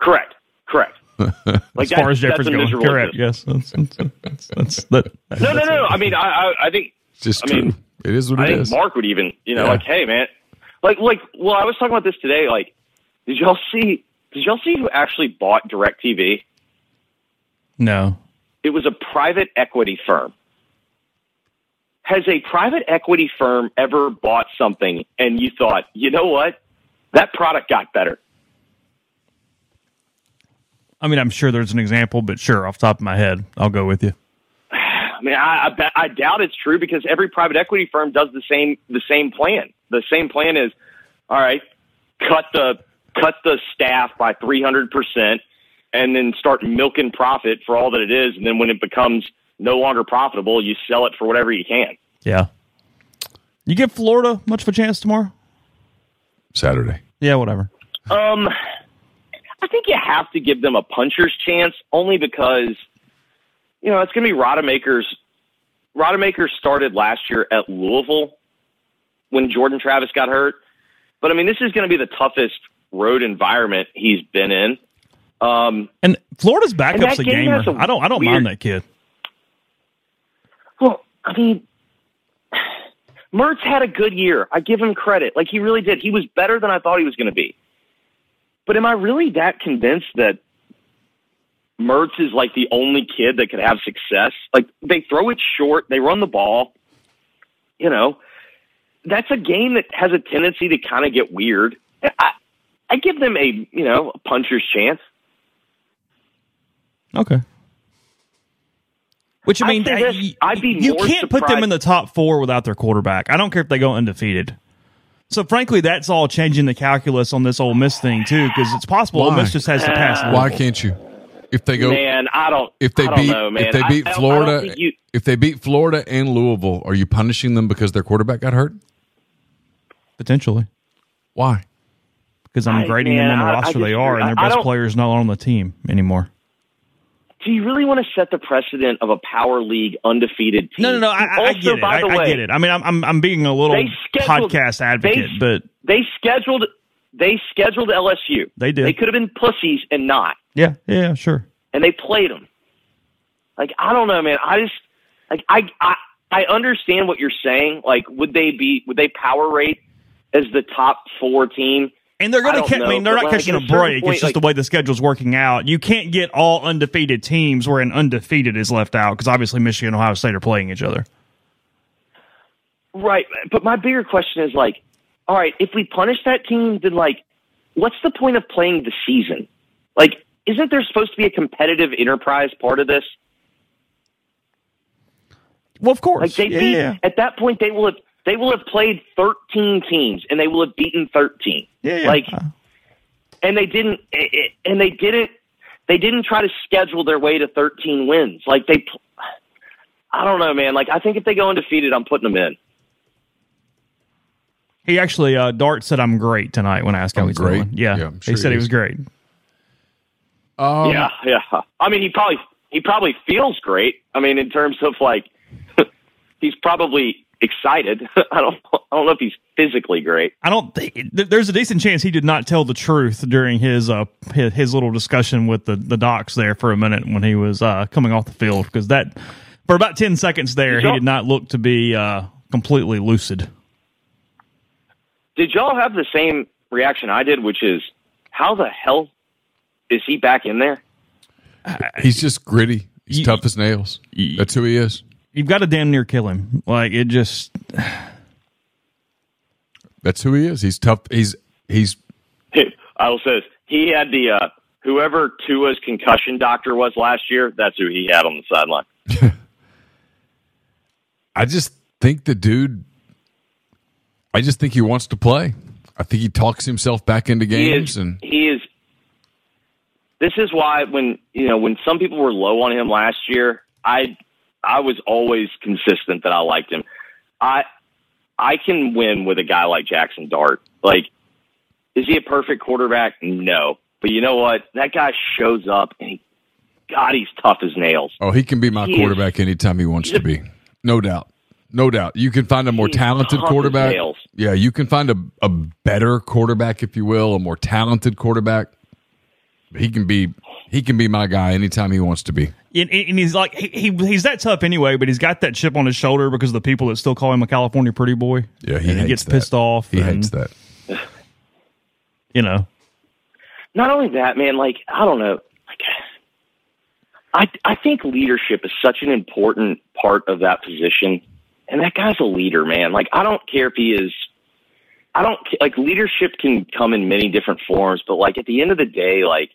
Correct. Correct. Like as far that- as Jeffrey's going, correct? Yes, that's, that's, that's, that, that- No, no, no. I mean, I, I, I think just I true. mean, it is what I it think is. Mark would even, you know, Yeah. like, hey, man, like, like, well, I was talking about this today. Like, did y'all see? Did y'all see who actually bought Directv? No. It was a private equity firm. Has a private equity firm ever bought something and you thought, you know what, that product got better? I mean, I'm sure there's an example, but sure, off the top of my head, I'll go with you. I mean, I, I, I doubt it's true because every private equity firm does the same the same plan. The same plan is, all right, cut the cut the staff by three hundred percent, and then start milking profit for all that it is. And then when it becomes no longer profitable, you sell it for whatever you can. Yeah. You give Florida much of a chance tomorrow? Saturday. Yeah, whatever. Um, I think you have to give them a puncher's chance only because, you know, it's going to be Rodemaker's. Rodemaker started last year at Louisville when Jordan Travis got hurt. But I mean, this is going to be the toughest road environment he's been in. Um, And Florida's backup's that a gamer. a I don't. I don't weird- mind that kid. well, I mean, Mertz had a good year. I give him credit. Like he really did. He was better than I thought he was going to be. But am I really that convinced that Mertz is like the only kid that could have success? Like they throw it short, they run the ball. You know, that's a game that has a tendency to kind of get weird. I, I give them a you know a puncher's chance. Okay. Which I mean, say this, y- I'd be you more can't put them in the top four without their quarterback. I don't care if they go undefeated. So frankly, that's all changing the calculus on this Ole Miss thing too, because it's possible Ole Miss just has to pass. Why Louisville. can't you? If they go, man, I don't. if they I don't beat, know, man. if they beat I don't- I don't Florida, you- if they beat Florida and Louisville, are you punishing them because their quarterback got hurt? potentially? Why? Because I'm I- grading man, them on the I- I roster they are, and their I- I best don't- player's not on the team anymore. Do you really want to set the precedent of a power league undefeated team? No, no, no. I, I, I Also, get it. By I, the way, I get it. I mean, I'm, I'm, I'm being a little podcast advocate, they- but They scheduled. They scheduled LSU. They did. They could have been pussies and not, yeah, yeah, sure. and they played them. Like I don't know, man. I just like I I I understand what you're saying. Like, would they be? Would they power rate as the top four team? And they're going I to don't catch. I know, mean, they're not like catching a a break. point, it's just like- the way the schedule's working out. You can't get all undefeated teams where an undefeated is left out because obviously Michigan and Ohio State are playing each other. Right. But my bigger question is like, all right, if we punish that team, then like, what's the point of playing the season? Like, isn't there supposed to be a competitive enterprise part of this? Well, of course. Like they yeah, beat, yeah, at that point they will have they will have played thirteen teams and they will have beaten thirteen. yeah, yeah. Like, and they didn't, it- it- and they didn't, they didn't try to schedule their way to thirteen wins. Like they, I don't know, man. Like I think if they go undefeated, I'm putting them in. he actually, uh, Dart said I'm great tonight when I asked how he's great? doing. Yeah, Yeah, I'm he said he he was great. Um, yeah, yeah. I mean, he probably he probably feels great. I mean, in terms of like, he's probably excited. I don't I don't know if he's physically great. I don't think there's a decent chance he did not tell the truth during his uh his, his little discussion with the the docs there for a minute when he was uh coming off the field because that for about ten seconds there Did he did not look to be uh completely lucid. Did y'all have the same reaction I did, which is, how the hell is he back in there? He's just gritty. He's You- tough as nails. you- That's who he is. You've got to damn near kill him. Like it just That's who he is. He's tough. He's he's I will say this: he had the uh, whoever Tua's concussion doctor was last year. That's who he had on the sideline. I just think the dude. I just think he wants to play. I think he talks himself back into He games, is. and he is. This is why when you know when some people were low on him last year, I I was always consistent that I liked him. I I can win with a guy like Jackson Dart. Like, is he a perfect quarterback? No, but you know what? That guy shows up and he, God, he's tough as nails. oh, he can be my He is- quarterback anytime he wants to be. No doubt, no doubt. You can find a more talented quarterback. Yeah, you can find a a better quarterback, if you will, a more talented quarterback. He can be he can be my guy anytime he wants to be. And, and he's like he, he he's that tough anyway, but he's got that chip on his shoulder because of the people that still call him a California pretty boy. Yeah, he, and hates gets that. pissed off. He and, hates that. You know, not only that, man, like I don't know, like I I think leadership is such an important part of that position, and that guy's a leader, man. Like I don't care if he is, I don't like leadership can come in many different forms, but like at the end of the day, like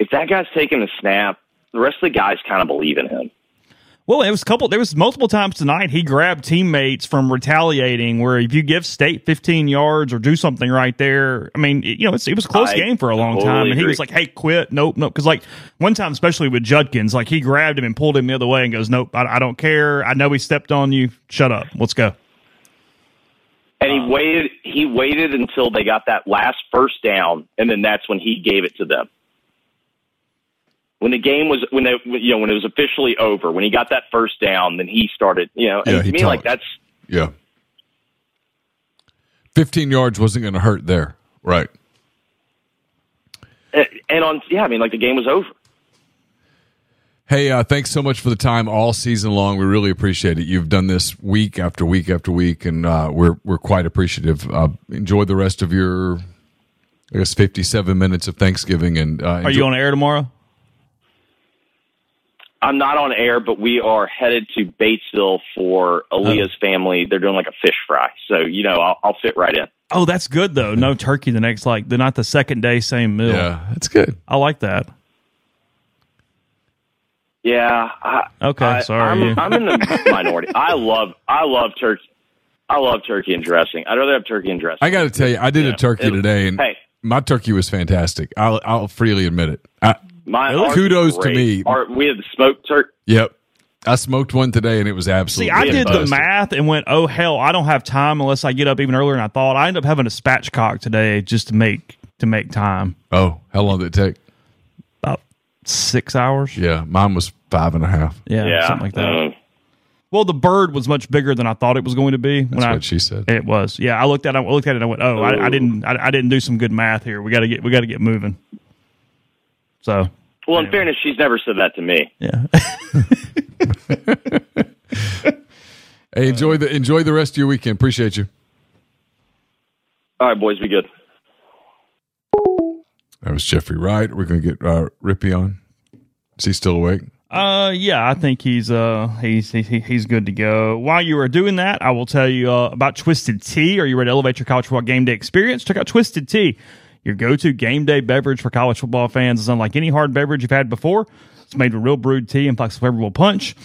if that guy's taking a snap, the rest of the guys kind of believe in him. Well, it was a couple. There was multiple times tonight he grabbed teammates from retaliating. Where if you give State 15 yards or do something right there, I mean, it- you know, it's, it was a close I game for a long totally time, and he was like, "Hey, quit! Nope, nope." Because like one time, especially with Judkins, like he grabbed him and pulled him the other way and goes, "Nope, I, I don't care. I know he stepped on you. Shut up. Let's go." And he uh. waited. He waited until they got that last first down, and then that's when he gave it to them. When the game was when they you know when it was officially over, when he got that first down, then he started. You know, Yeah, and he to me, like that's Yeah. 15 yards wasn't going to hurt there. Right. and on yeah, I mean, like the game was over. Hey, uh, thanks so much for the time all season long. We really appreciate it. You've done this week after week after week, and uh, we're we're quite appreciative. Uh, enjoy the rest of your, I guess, fifty-seven minutes of Thanksgiving. And uh, Are you on air tomorrow? I'm not on air, but we are headed to Batesville for Aaliyah's oh. family. They're doing like a fish fry, so you know I'll, I'll fit right in. Oh, that's good though. No turkey the next like the not the second day same meal. Yeah, that's good. I like that. Yeah. I, Okay, I, sorry. I'm, I'm in the minority. I love I love turkey. I love turkey and dressing. I'd rather have turkey and dressing. I got to tell you, I did Yeah. a turkey It- today, and hey. my turkey was fantastic. I'll I'll freely admit it. I, My Really? ours Kudos is to me. Our, we had the smoked turkey. yep, I smoked one today, and it was absolutely. See, I did the math and went, "Oh hell, I don't have time unless I get up even earlier." than I thought I ended up having a spatchcock today just to make to make time. Oh, how long did it take? About six hours. Yeah, mine was five and a half. Yeah, Yeah, something like that. Um, Well, the bird was much bigger than I thought it was going to be. That's when I, what she said. It was. Yeah, I looked at it. I looked at it. and I went, "Oh, I, I didn't. I, I didn't do some good math here. We got to get. We got to get moving." So well, in fairness, she's never said that to me. yeah. Hey, enjoy the enjoy the rest of your weekend. Appreciate you. All right, boys, be good. That was Jeffrey Wright. We're going to get uh, Rippee on. Is he still awake? Uh, yeah, I think he's uh he's he, he's good to go. While you are doing that, I will tell you uh, about Twisted Tea. Are you ready to elevate your college football game day experience? Check out Twisted Tea, your go-to game day beverage for college football fans. It's unlike any hard beverage you've had before. It's made with real brewed tea and flavorful punch.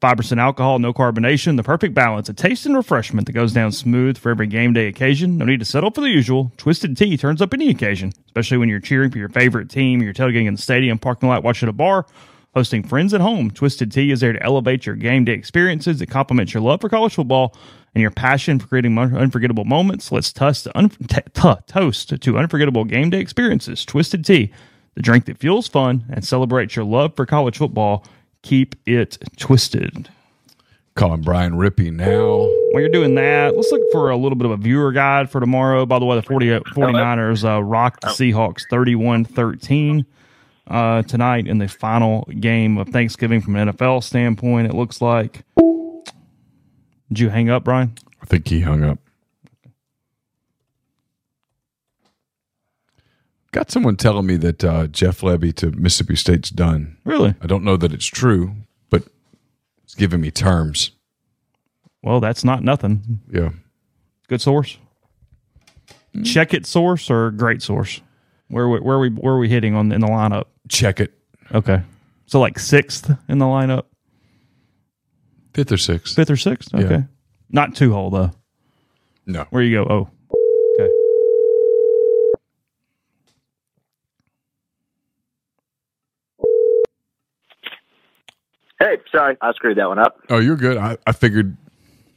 Five percent alcohol, no carbonation, the perfect balance, a taste and refreshment that goes down smooth for every game day occasion. No need to settle for the usual. Twisted Tea turns up any occasion, especially when you're cheering for your favorite team, you're tailgating in the stadium, parking lot, watching a bar hosting friends at home. Twisted Tea is there to elevate your game day experiences. It complements your love for college football and your passion for creating unforgettable moments. Let's toast to, un- t- t- toast to unforgettable game day experiences. Twisted Tea, the drink that fuels fun and celebrates your love for college football. Keep it twisted. Calling Brian Rippee now. While you're doing that, let's look for a little bit of a viewer guide for tomorrow. By the way, the 40, 49ers uh, rocked the Seahawks 31 13 uh, tonight in the final game of Thanksgiving from an NFL standpoint, it looks like. Did you hang up, Brian? I think he hung up. Got someone telling me that uh, Jeff Lebby to Mississippi State's done. Really? I don't know that it's true, but it's giving me terms. Well, that's not nothing. Yeah. Good source. check it source or great source? Where where are we where are we hitting on in the lineup? Check it. Okay, so like sixth in the lineup, Fifth or sixth. fifth or sixth. Okay, Yeah. not two hole though. No. Where you go? Oh, okay. Hey, sorry, I screwed that one up. Oh, you're good. I, I figured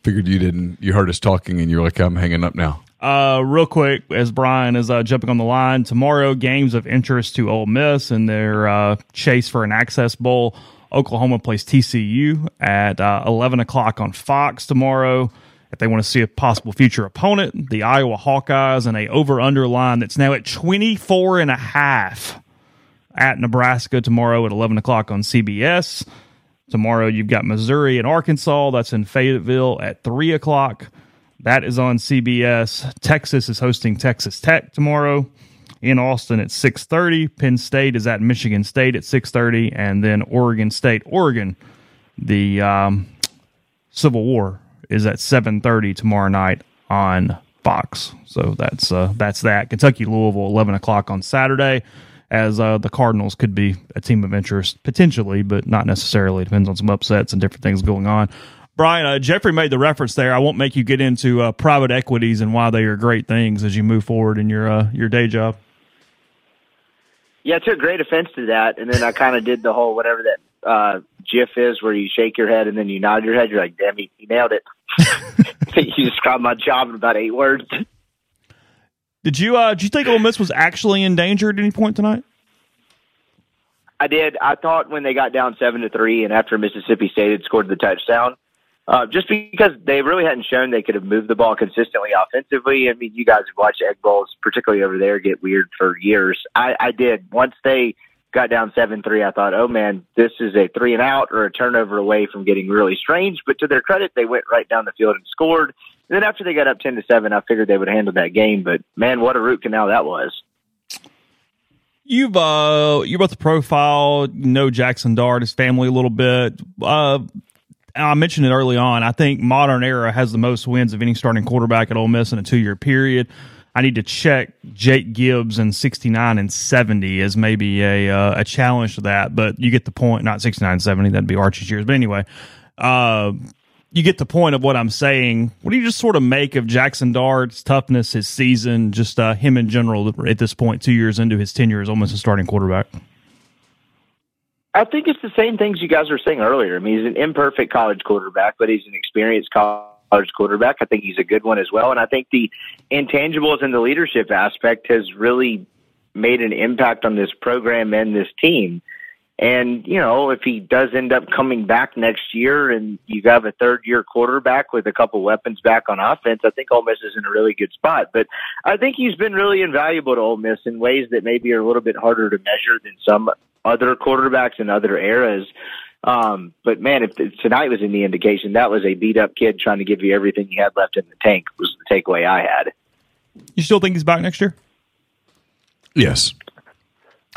figured you didn't. You heard us talking, and you're like, I'm hanging up now. Uh, real quick, as Brian is uh, jumping on the line, tomorrow games of interest to Ole Miss and their uh, chase for an Access Bowl. Oklahoma plays TCU at uh, 11 o'clock on Fox tomorrow. If they want to see a possible future opponent, the Iowa Hawkeyes and a over-under line that's now at 24 and a half at Nebraska tomorrow at 11 o'clock on CBS. Tomorrow you've got Missouri and Arkansas. That's in Fayetteville at 3 o'clock. That is on CBS. Texas is hosting Texas Tech tomorrow in Austin at 6:30. Penn State is at Michigan State at 6:30 and then Oregon State Oregon the um, Civil War is at 7:30 tomorrow night on Fox. So that's uh, that's that. Kentucky Louisville 11 o'clock on Saturday as uh, the Cardinals could be a team of interest potentially, but not necessarily. Depends on some upsets and different things going on. Brian, uh, Jeffrey made the reference there. I won't make you get into uh, private equities and why they are great things as you move forward in your uh, your day job. Yeah, I took great offense to that, and then I kind of did the whole whatever that uh, GIF is, where you shake your head and then you nod your head. You're like, "Damn, he, he nailed it." you described my job in about eight words. Did you uh, did you think Ole Miss was actually in danger at any point tonight? I did. I thought when they got down seven to three, and after Mississippi State had scored the touchdown, uh, just because they really hadn't shown they could have moved the ball consistently offensively. I mean, you guys have watched Egg Bowls, particularly over there, get weird for years. I, I did. Once they got down seven three, I thought, oh man, this is a three and out or a turnover away from getting really strange. But to their credit, they went right down the field and scored. And then after they got up ten to seven, I figured they would handle that game. But man, what a root canal that was. You've uh you're about the profile, you know Jackson Dart, his family a little bit. Uh I mentioned it early on. I think modern era has the most wins of any starting quarterback at Ole Miss in a two year period. I need to check Jake Gibbs and 69 and 70 as maybe a uh, a challenge to that, but you get the point. Not 69 and 70, that'd be Archie's years. But anyway, uh, you get the point of what I'm saying. What do you just sort of make of Jackson Dart's toughness, his season, just uh, him in general at this point, two years into his tenure as almost a starting quarterback? I think it's the same things you guys were saying earlier. I mean, he's an imperfect college quarterback, but he's an experienced college quarterback. I think he's a good one as well. And I think the intangibles and the leadership aspect has really made an impact on this program and this team. And, you know, if he does end up coming back next year and you have a third year quarterback with a couple weapons back on offense, I think Ole Miss is in a really good spot. But I think he's been really invaluable to Ole Miss in ways that maybe are a little bit harder to measure than some other quarterbacks in other eras. Um, but man, if tonight was any indication, that was a beat up kid trying to give you everything he had left in the tank was the takeaway I had. You still think he's back next year? Yes.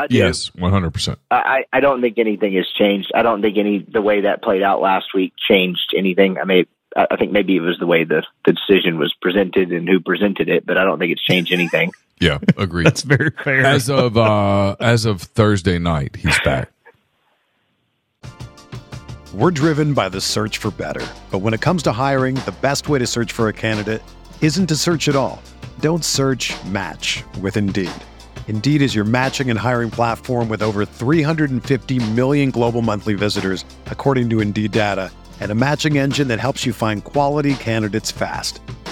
Yes. One hundred percent. I, I don't think anything has changed. I don't think any the way that played out last week changed anything. I mean, I I think maybe it was the way the, the decision was presented and who presented it, but I don't think it's changed anything. Yeah. Agreed. That's very fair. as of uh as of Thursday night, he's back. We're driven by the search for better. But when it comes to hiring, the best way to search for a candidate isn't to search at all. Don't search match with Indeed. Indeed is your matching and hiring platform with over 350 million global monthly visitors, according to Indeed data, and a matching engine that helps you find quality candidates fast.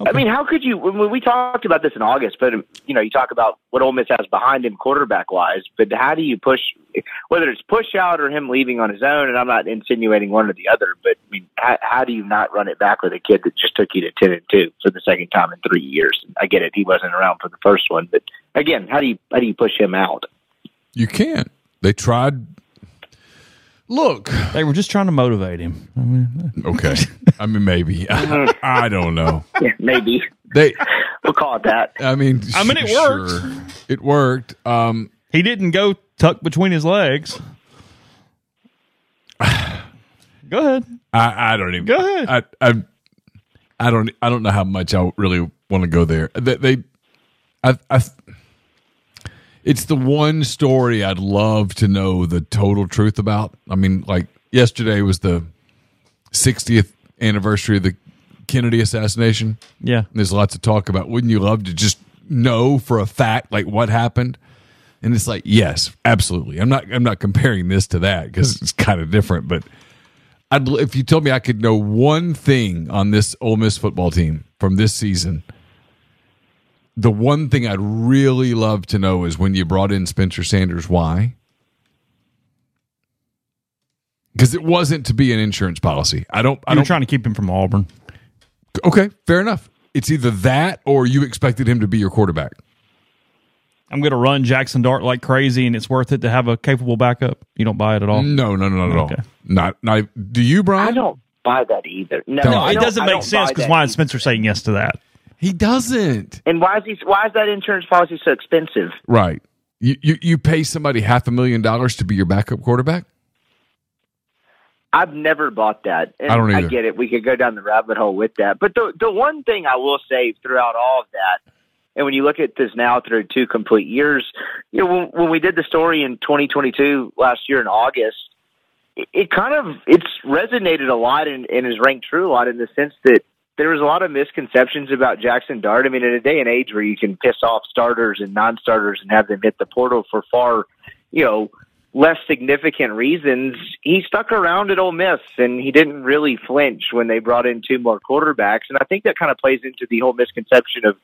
I mean, how could you? When we talked about this in August, but you know, you talk about what Ole Miss has behind him quarterback wise. But how do you push, whether it's push out or him leaving on his own? And I'm not insinuating one or the other, but I mean, how, how do you not run it back with a kid that just took you to ten and two for the second time in three years? I get it; he wasn't around for the first one, but again, how do you how do you push him out? You can't. They tried. Look, They were just trying to motivate him. I mean, okay. I mean, maybe. I, don't know. Yeah, maybe They. we'll call it that. I mean, I mean, it sure. worked. It worked. Um, he didn't go tucked between his legs. Go ahead. I, I don't even. Go ahead. I, I, I don't. I don't know how much I really want to go there. They, they I, I, it's the one story I'd love to know the total truth about. I mean, like yesterday was the 60th anniversary of the Kennedy assassination. Yeah. There's lots of talk about. Wouldn't you love to just know for a fact like what happened? And it's like, yes, absolutely. I'm not. I'm not comparing this to that because it's kind of different. But I'd, if you told me I could know one thing on this Ole Miss football team from this season, the one thing I'd really love to know is when you brought in Spencer Sanders, why? Because it wasn't to be an insurance policy. I don't. I You were don't. trying to keep him from Auburn. Okay, fair enough. It's either that or you expected him to be your quarterback. I'm going to run Jackson Dart like crazy, and it's worth it to have a capable backup. You don't buy it at all. No, no, no, not at all. Okay. Not, not. Do you, Brian? I don't buy that either. No, No, it doesn't make sense because why is either. Spencer saying yes to that? He doesn't. And why is he? Why is that insurance policy so expensive? Right. You, you you pay somebody half a million dollars to be your backup quarterback? I've never bought that. And I don't either. get it. We could go down the rabbit hole with that. But the the one thing I will say throughout all of that, and when you look at this now through two complete years, you know, when, when we did the story in 2022 last year in August, it, it kind of it's resonated a lot and, and has rang true a lot in the sense that there was a lot of misconceptions about Jackson Dart. I mean, in a day and age where you can piss off starters and non-starters and have them hit the portal for far, you know, less significant reasons, he stuck around at Ole Miss and he didn't really flinch when they brought in two more quarterbacks. And I think that kind of plays into the whole misconception of,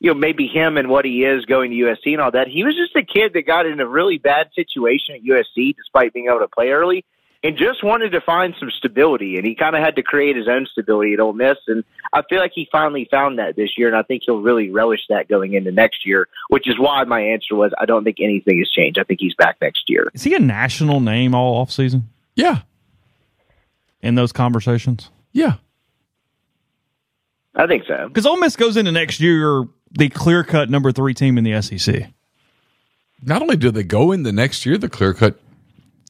you know, maybe him and what he is going to USC and all that. He was just a kid that got in a really bad situation at USC despite being able to play early and just wanted to find some stability. And he kind of had to create his own stability at Ole Miss. And I feel like he finally found that this year. And I think he'll really relish that going into next year, which is why my answer was I don't think anything has changed. I think he's back next year. Is he a national name all offseason Yeah. in those conversations? Yeah. I think so. Because Ole Miss goes into next year the clear cut number three team in the SEC. Not only do they go in the next year, the clear cut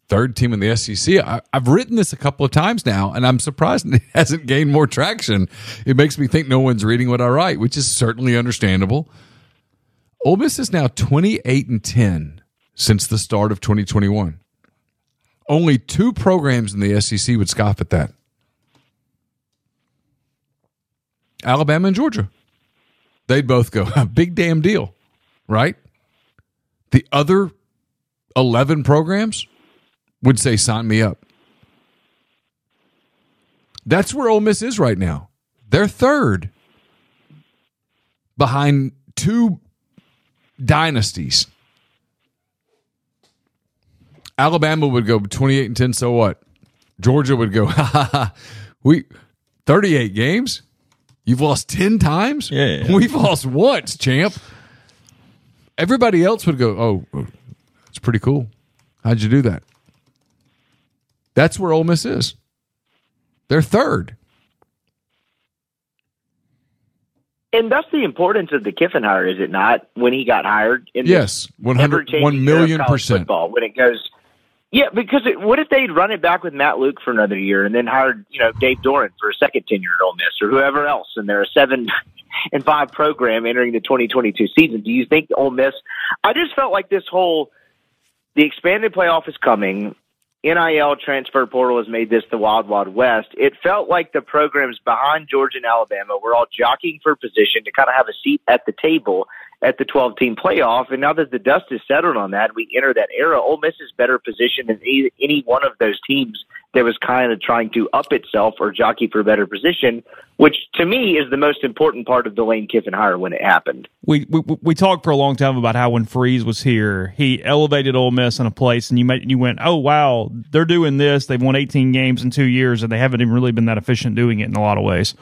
third team in the SEC. I, I've written this a couple of times now, and I'm surprised it hasn't gained more traction. It makes me think no one's reading what I write, which is certainly understandable. Ole Miss is now 28 and 10 since the start of 2021. Only two programs in the SEC would scoff at that. Alabama and Georgia. They'd both go, big damn deal, right? The other 11 programs would say, sign me up. That's where Ole Miss is right now. They're third behind two dynasties. Alabama would go 28 and 10, so what? Georgia would go, ha ha ha. We 38 games? You've lost 10 times? Yeah. We've lost once, champ. Everybody else would go, oh, it's pretty cool. How'd you do that? That's where Ole Miss is. They're third. And that's the importance of the Kiffin hire, is it not? When he got hired, in Yes, 100 ever-changing 1 era of million percent. Football, when it goes, yeah, because it, what if they'd run it back with Matt Luke for another year and then hired, you know, Dave Doeren for a second tenure at Ole Miss or whoever else, and they're a seven and five program entering the 2022 season? Do you think Ole Miss? I just felt like this whole the expanded playoff is coming. NIL transfer portal has made this the wild, wild west. It felt like the programs behind Georgia and Alabama were all jockeying for position to kind of have a seat at the table at the 12 team playoff. And now that the dust is settled on that, we enter that era. Ole Miss is better positioned than any, any one of those teams that was kind of trying to up itself or jockey for a better position, which to me is the most important part of the Lane Kiffin hire when it happened. We, we we talked for a long time about how when Freeze was here, he elevated Ole Miss in a place, and you made, you went, oh wow, they're doing this. They've won 18 games in two years, and they haven't even really been that efficient doing it in a lot of ways.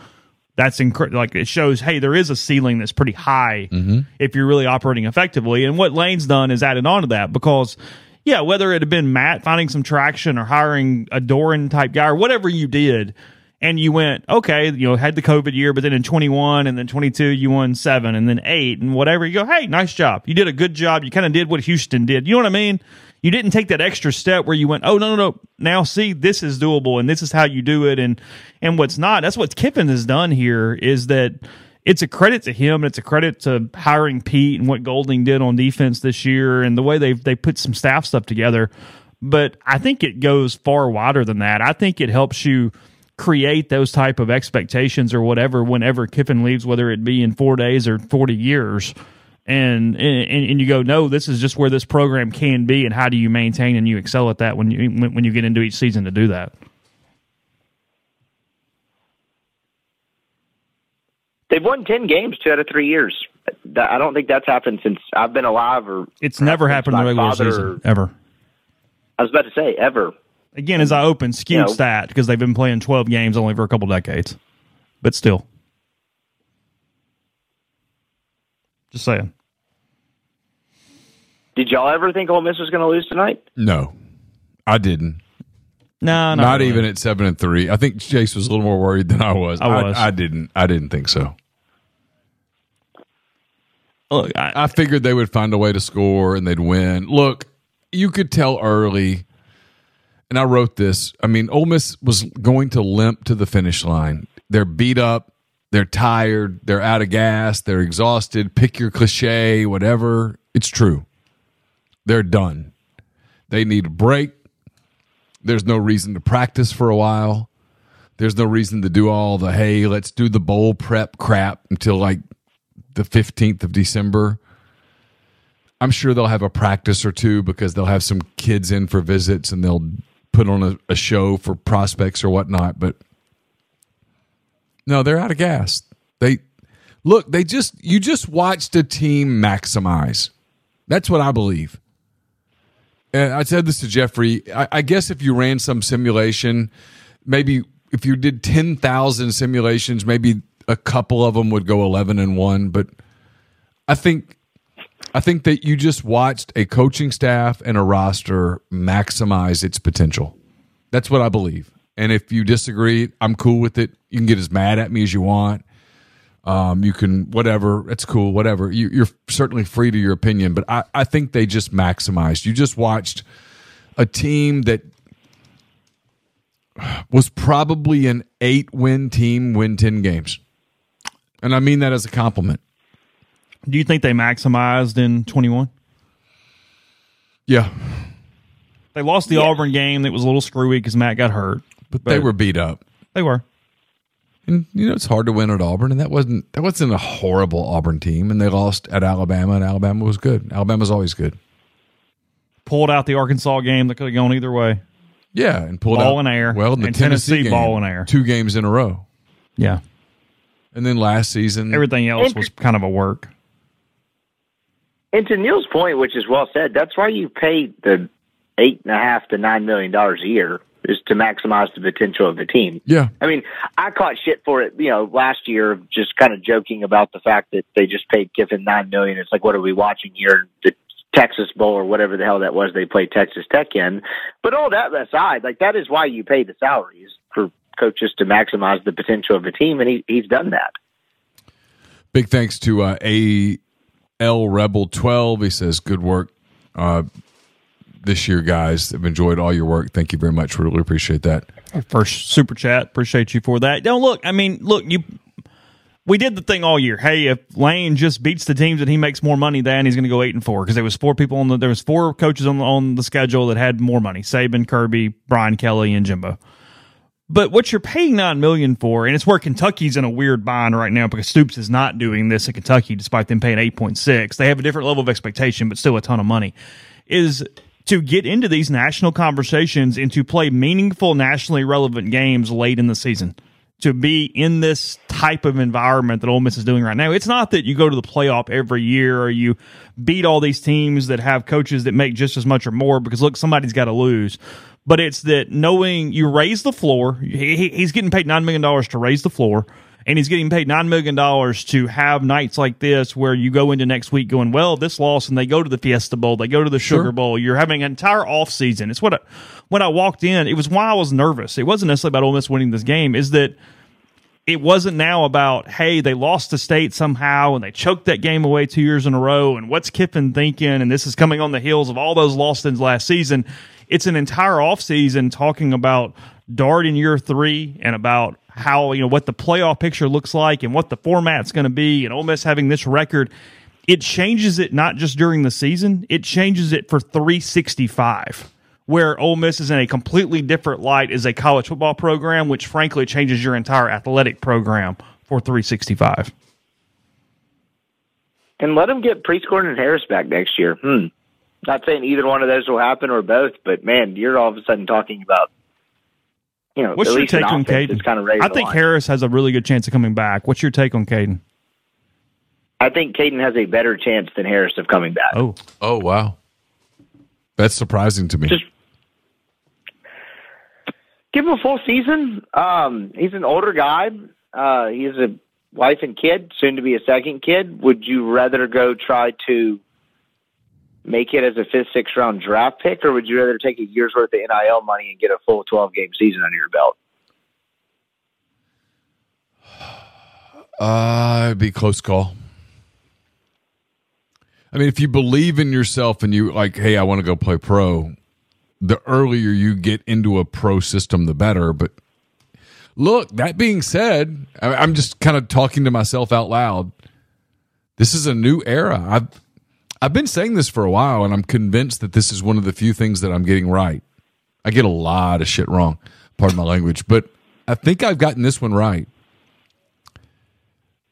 That's incredible. Like it shows, hey, there is a ceiling that's pretty high mm-hmm. if you're really operating effectively. And what Lane's done is added on to that because yeah, whether it had been Matt finding some traction or hiring a Doeren type guy or whatever you did, and you went, okay, you know, had the COVID year, but then in 21 and then 22, you won seven and then eight and whatever. You go, hey, nice job. You did a good job. You kind of did what Houston did. You know what I mean? You didn't take that extra step where you went, oh, no, no, no. Now, see, this is doable and this is how you do it. And, and what's not, that's what Kiffin has done here is that it's a credit to him. It's a credit to hiring Pete and what Golding did on defense this year and the way they've they put some staff stuff together. But I think it goes far wider than that. I think it helps you create those type of expectations or whatever whenever Kiffin leaves, whether it be in four days or forty years. And, and and you go, no, this is just where this program can be, and how do you maintain and you excel at that when you when, when you get into each season to do that? They've won 10 games two out of three years. I don't think that's happened since I've been alive or It's never happened in the regular season or- ever. I was about to say ever. Again, as I open, skewed You know- stat because they've been playing twelve games only for a couple decades, but still, just saying. Did y'all ever think Ole Miss was going to lose tonight? No, I didn't. No, Not, really. even at seven and three. I think Chase was a little more worried than I was. I was. I, didn't. I didn't think so. Look, I, I figured they would find a way to score and they'd win. Look, you could tell early, and I wrote this. I mean, Ole Miss was going to limp to the finish line. They're beat up, they're tired, they're out of gas, they're exhausted. Pick your cliche, whatever. It's true. They're done. They need a break. There's no reason to practice for a while. There's no reason to do all the hey, let's do the bowl prep crap until like the 15th of December. I'm sure they'll have a practice or two because they'll have some kids in for visits and they'll put on a, a show for prospects or whatnot. But no, they're out of gas. They look, they just, you just watched a team maximize. That's what I believe. And I said this to Jeffrey. I, I guess if you ran some simulation, maybe if you did 10,000 simulations, maybe a couple of them would go 11 and 1. But I think. I think that you just watched a coaching staff and a roster maximize its potential. That's what I believe. And if you disagree, I'm cool with it. You can get as mad at me as you want. Um, you can whatever. It's cool. Whatever. You, you're certainly free to your opinion, but I, I think they just maximized. You just watched a team that was probably an eight win team win ten games, and I mean that as a compliment. do you think they maximized in twenty one? Yeah, They lost the Auburn game. That was a little screwy because Matt got hurt. but they were beat up. They were. And you know it's hard to win at Auburn, and that wasn't that wasn't a horrible Auburn team, and they lost at Alabama, and Alabama was good. Alabama's always good. Pulled out the Arkansas game that could have gone either way. Yeah, and pulled Ball out and air. Well, the And Tennessee, Tennessee game, ball and air. two games in a row, Yeah. And then last season, Everything else was kind of a work. And to Neal's point, which is well said, that's why you pay the eight and a half to nine million dollars a year is to maximize the potential of the team. yeah, I mean, I caught shit for it, you know, last year, just kind of joking about the fact that they just paid Kiffin nine million. It's like, what are we watching here? The Texas Bowl or whatever the hell that was they played Texas Tech in. But all that aside, like that is why you pay the salaries for coaches to maximize the potential of the team, and he, he's done that. Big thanks to uh, AL Rebel 12. He says, Good work uh, this year, guys. I've enjoyed all your work. Thank you very much. Really appreciate that. First super chat. Appreciate you for that. Don't look. I mean, look. You. We did the thing all year. Hey, if Lane just beats the teams that he makes more money than, he's going to go eight and four because there was four people on the there was four coaches on the, on the schedule that had more money: Saban, Kirby, Brian Kelly, and Jimbo. But what you're paying nine million for, and it's where Kentucky's in a weird bind right now because Stoops is not doing this at Kentucky, despite them paying eight point six. They have a different level of expectation, but still a ton of money. Is to get into these national conversations and to play meaningful, nationally relevant games late in the season. To be in this type of environment that Ole Miss is doing right now, it's not that you go to the playoff every year or you beat all these teams that have coaches that make just as much or more because look, somebody's got to lose. But it's that knowing you raise the floor. He, he's getting paid nine million dollars to raise the floor and he's getting paid nine million dollars to have nights like this where you go into next week going, well, this loss, and they go to the Fiesta Bowl, they go to the Sugar sure. Bowl. You're having an entire off season. It's what I, when I walked in, it was why I was nervous. It wasn't necessarily about Ole Miss winning this game. Is that it wasn't now about hey they lost to state somehow and they choked that game away two years in a row and what's Kiffin thinking and this is coming on the heels of all those losses last season. It's an entire offseason talking about Dart in year three and about how you know what the playoff picture looks like and what the format's going to be, and Ole Miss having this record, it changes it not just during the season; it changes it for 365. Where Ole Miss is in a completely different light as a college football program, which frankly changes your entire athletic program for 365. And let them get Prieskorn and Harris back next year. Hmm. Not saying either one of those will happen or both, but man, you're all of a sudden talking about you know, what's your take on Caden? Kind of I think line. Harris has a really good chance of coming back. What's your take on Caden? I think Caden has a better chance than Harris of coming back. Oh, oh wow, that's surprising to me. Just give him a full season. Um, he's an older guy. Uh, he has a wife and kid, soon to be a second kid. Would you rather go try to make it as a fifth, sixth round draft pick, or would you rather take a year's worth of NIL money and get a full 12 game season under your belt? Uh, it'd be close call. I mean, if you believe in yourself and you like, hey, I want to go play pro, the earlier you get into a pro system, the better. But look, that being said, I'm just kind of talking to myself out loud. This is a new era. I've I've been saying this for a while, and I'm convinced that this is one of the few things that I'm getting right. I get a lot of shit wrong, pardon my language, but I think I've gotten this one right.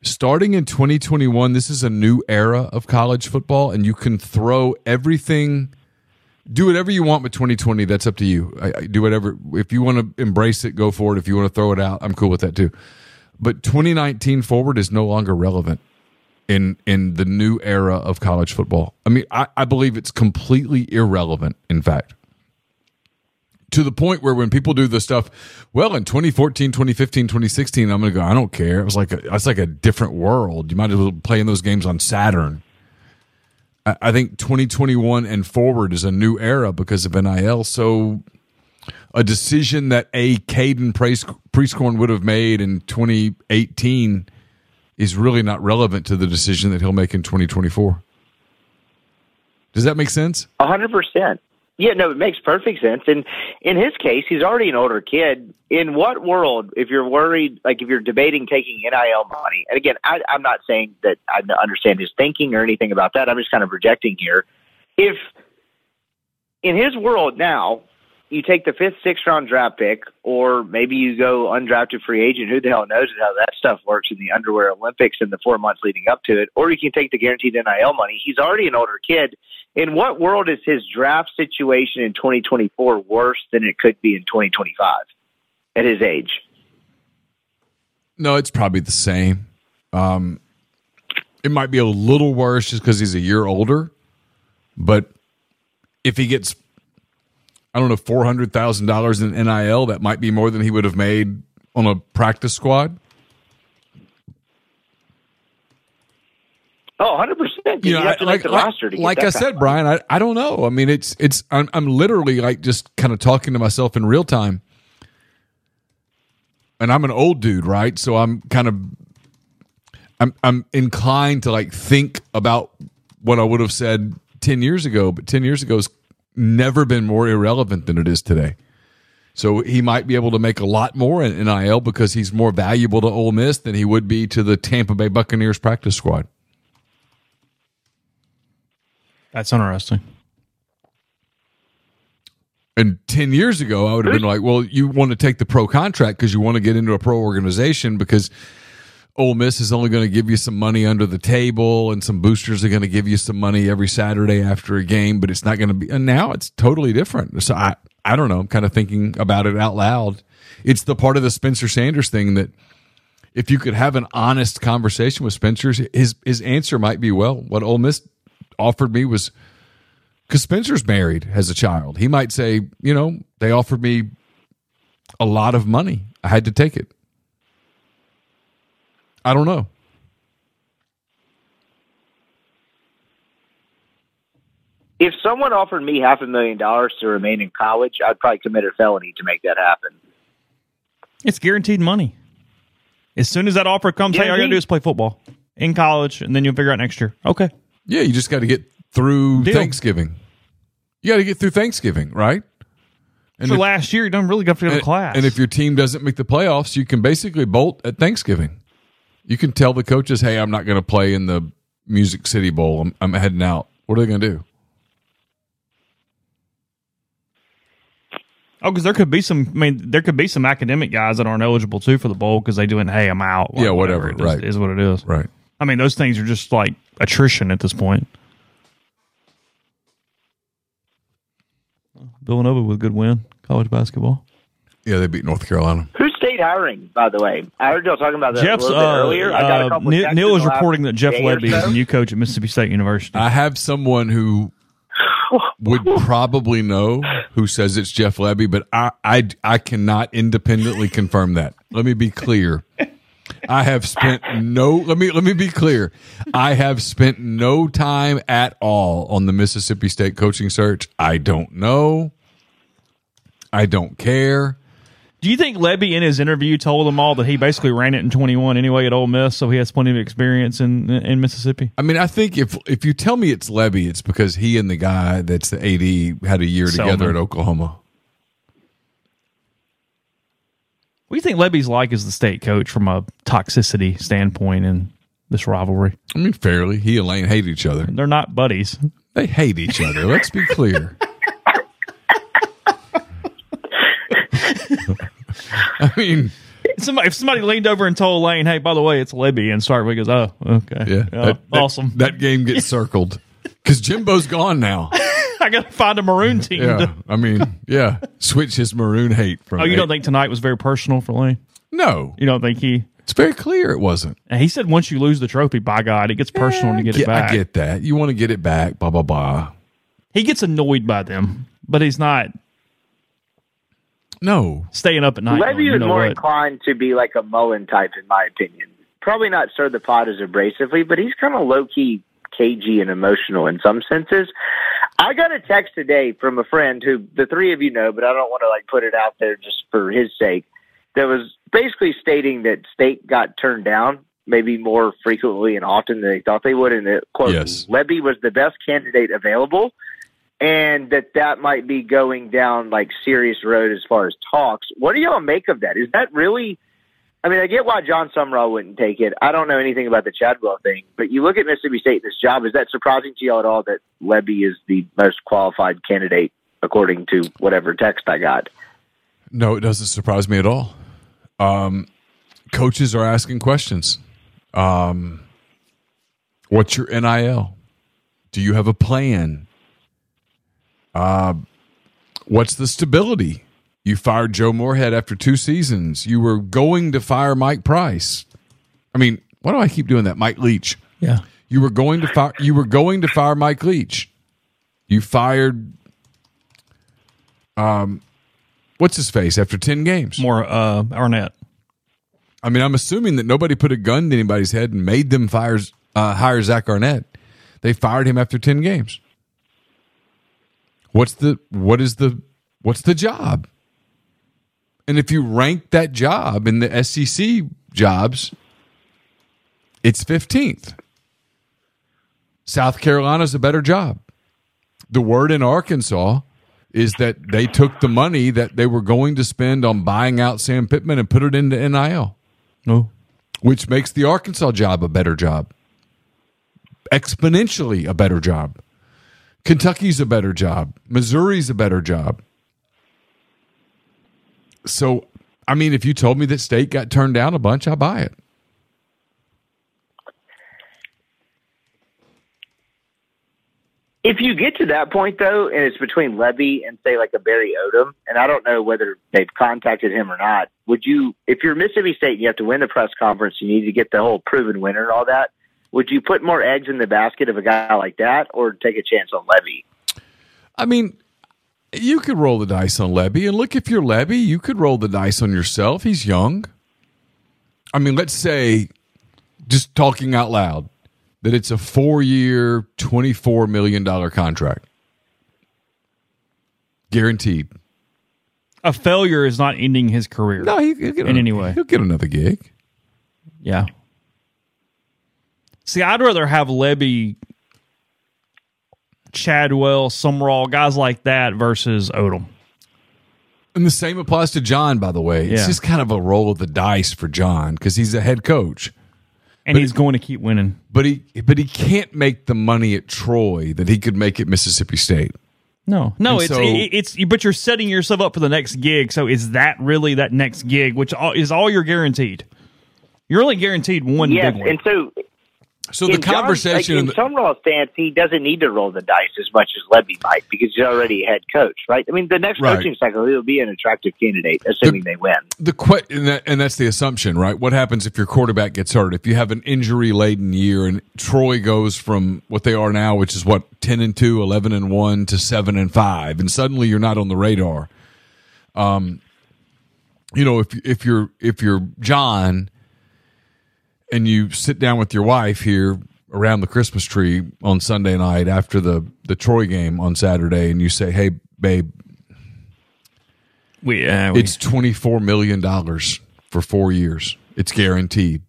Starting in 2021, this is a new era of college football, and you can throw everything, do whatever you want with 2020. That's up to you. I, I do whatever. If you want to embrace it, go for it. If you want to throw it out, I'm cool with that too. But 2019 forward is no longer relevant in in the new era of college football. I mean, I, I believe it's completely irrelevant, in fact. To the point where when people do the stuff, well, in 2014, 2015, 2016, I'm going to go, I don't care. It was like, a, it's like a different world. You might as well play in those games on Saturn. I, I think 2021 and forward is a new era because of NIL. So a decision that a Caden Prieskorn would have made in 2018 – is really not relevant to the decision that he'll make in 2024. Does that make sense? A hundred percent. Yeah, no, it makes perfect sense. And in his case, he's already an older kid. In what world, if you're worried, like if you're debating taking NIL money, and again, I, I'm not saying that I understand his thinking or anything about that. I'm just kind of projecting here. If in his world now, you take the fifth, sixth round draft pick, or maybe you go undrafted free agent. Who the hell knows how that stuff works in the underwear Olympics in the four months leading up to it? Or you can take the guaranteed NIL money. He's already an older kid. In what world is his draft situation in 2024 worse than it could be in 2025 at his age? No, it's probably the same. Um, it might be a little worse just because he's a year older, but if he gets I don't know, four hundred thousand dollars in NIL. That might be more than he would have made on a practice squad. Oh, 100 percent. You know, I, like, like, like I said, Brian, I, I don't know. I mean, it's it's I'm, I'm literally like just kind of talking to myself in real time, and I'm an old dude, right? So I'm kind of I'm I'm inclined to like think about what I would have said ten years ago, but ten years ago is never been more irrelevant than it is today. So he might be able to make a lot more in NIL because he's more valuable to Ole Miss than he would be to the Tampa Bay Buccaneers practice squad. That's interesting. And 10 years ago, I would have been like, well, you want to take the pro contract because you want to get into a pro organization because Ole Miss is only going to give you some money under the table, and some boosters are going to give you some money every Saturday after a game, but it's not going to be. And now it's totally different. So I, I don't know. I'm kind of thinking about it out loud. It's the part of the Spencer Sanders thing that if you could have an honest conversation with Spencer, his his answer might be, well, what Ole Miss offered me was because Spencer's married, has a child. He might say, you know, they offered me a lot of money. I had to take it. I don't know. If someone offered me half a million dollars to remain in college, I'd probably commit a felony to make that happen. It's guaranteed money. As soon as that offer comes, hey, all you gotta do is play football in college, and then you'll figure out next year. Okay. Yeah, you just got to get through Deal. Thanksgiving. You got to get through Thanksgiving, right? And For if- last year, you don't really got to go to and, class. and if your team doesn't make the playoffs, you can basically bolt at Thanksgiving. You can tell the coaches, "Hey, I'm not going to play in the Music City Bowl. I'm, I'm heading out." What are they going to do? oh, because there could be some. I mean, there could be some academic guys that aren't eligible too for the bowl because they doing, hey, I'm out. Yeah, whatever, It is, right. is what it is. Right. I mean, those things are just like attrition at this point. Villanova with a good win, college basketball. Yeah, they beat North Carolina. Who's state hiring, by the way? I heard y'all talking about that Jeff's a little bit uh, earlier. I got a uh, couple Neal, Neal is reporting that Jeff day or Lebby is a new coach at Mississippi State University. I have someone who would probably know who says it's Jeff Lebby, but I, I, I cannot independently confirm that. Let me be clear. I have spent no let me let me be clear. I have spent no time at all on the Mississippi State coaching search. I don't know. I don't care. Do you think Lebby in his interview told them all that he basically ran it in 21 anyway at Ole Miss, so he has plenty of experience in in Mississippi? I mean, I think if if you tell me it's Lebby, it's because he and the guy that's the AD had a year Selmon. together at Oklahoma. What do you think Lebby's like as the state coach from a toxicity standpoint in this rivalry? I mean, fairly, he and Lane hate each other. They're not buddies. They hate each other. Let's be clear. I mean, Somebody, if somebody leaned over and told Lane, "Hey, by the way, it's Lebby," and started, goes, "Oh, okay, yeah, Oh, that- that- awesome." That, game gets circled because Jimbo's gone now. I got to find a maroon team. Yeah, to- I mean, yeah, switch his maroon hate from. oh, you don't think tonight was very personal for Lane? No, You don't think he? it's very clear it wasn't. And he said once you lose the trophy, by God, it gets personal to get Yeah, it back. I get that. You want to get it back. Blah blah blah. He gets annoyed by them, but he's not No, staying up at night. Lebby going, you was know more what? inclined to be like a Mullen type, in my opinion. Probably not stir the pot as abrasively, but he's kind of low key cagey and emotional in some senses. I got a text today from a friend who the three of you know, but I don't want to like put it out there just for his sake. That was basically stating that State got turned down maybe more frequently and often than they thought they would, and that quote Yes. Lebby was the best candidate available and that that might be going down like serious road as far as talks. What do y'all make of that? Is that really? I mean, I get why Jon Sumrall wouldn't take it. I don't know anything about the Chadwell thing, but you look at Mississippi State this job. Is that surprising to y'all at all that Lebby is the most qualified candidate according to whatever text I got? no, it doesn't surprise me at all. Um, coaches are asking questions. Um, what's your NIL? Do you have a plan? Uh, what's the stability? You fired Joe Moorhead after two seasons. You were going to fire Mike Price. I mean, why do I keep doing that? Mike Leach. Yeah. You were going to fire. You were going to fire Mike Leach. You fired. Um, what's his face after ten games? More uh, Arnett. I mean, I'm assuming that nobody put a gun to anybody's head and made them fire uh, hire Zach Arnett. They fired him after ten games. What's the what is the what's the job? And if you rank that job in the SEC jobs, it's 15th. South Carolina's a better job. The word in Arkansas is that they took the money that they were going to spend on buying out Sam Pittman and put it into NIL, No. which makes the Arkansas job a better job. Exponentially a better job. Kentucky's a better job. Missouri's a better job. So, I mean, if you told me that state got turned down a bunch, I buy it. If you get to that point though, and it's between Lebby and say like a Barry Odom, and I don't know whether they've contacted him or not, would you if you're Mississippi State and you have to win the press conference, you need to get the whole proven winner and all that, would you put more eggs in the basket of a guy like that or take a chance on Lebby? I mean, you could roll the dice on Lebby, and look, if you're Lebby, you could roll the dice on yourself. He's young. I mean, let's say, just talking out loud, that it's a four-year, twenty-four million dollar contract, guaranteed. A failure is not ending his career. No, he, will get in any way. He'll get another gig. Yeah. See, I'd rather have Lebby, Chadwell, Sumrall, guys like that versus Odom. And the same applies to John, by the way. It's Yeah. just kind of a roll of the dice for John because he's a head coach. And he's going to keep winning. But he but he can't make the money at Troy that he could make at Mississippi State. No, no, And it's so- it, it's but you're setting yourself up for the next gig. So is that really that next gig, which all, is all you're guaranteed? You're only guaranteed one yes, big one. and so So the in John's- conversation like, in in the- Sumrall's stance, he doesn't need to roll the dice as much as Lebby might because he's already head coach, right? I mean, the next Right. coaching cycle, he'll be an attractive candidate, assuming they win. the que- and, that, and that's the assumption, right? What happens if your quarterback gets hurt? If you have an injury laden year and Troy goes from what they are now, which is what 10 and 2, 11 and 1 to 7 and 5 and suddenly you're not on the radar. Um you know, if if you're if you're John and you sit down with your wife here around the Christmas tree on Sunday night after the the Troy game on Saturday and you say, "Hey babe, we, uh, we, it's twenty four million dollars for four years. It's guaranteed.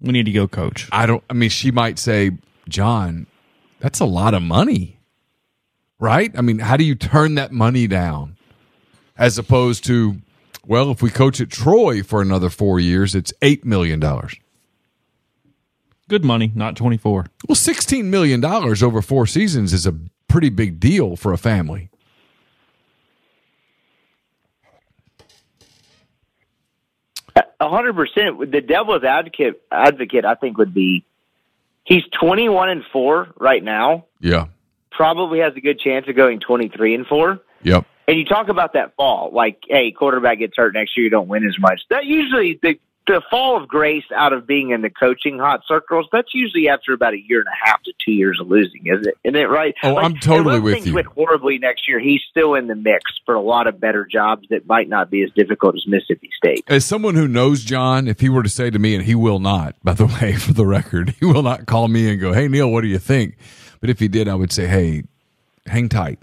we need to go coach. I don't. I mean, she might say, John, that's a lot of money, right? I mean, how do you turn that money down? As opposed to, well, if we coach at Troy for another four years, it's eight million dollars. Good money, not twenty four. Well, sixteen million dollars over four seasons is a pretty big deal for a family. A hundred percent. The devil's advocate, advocate, I think, would be he's twenty-one and four right now. Yeah. Probably has a good chance of going twenty-three and four. Yep. And you talk about that fall, like, hey, quarterback gets hurt next year, you don't win as much. That usually the the fall of grace out of being in the coaching hot circles. That's usually after about a year and a half to two years of losing, isn't it? Isn't it right? Oh, I'm totally with things you. Went horribly next year. He's still in the mix for a lot of better jobs that might not be as difficult as Mississippi State. As someone who knows John, if he were to say to me, and he will not, by the way, for the record, he will not call me and go, "Hey Neal, what do you think?" But if he did, I would say, "Hey, hang tight.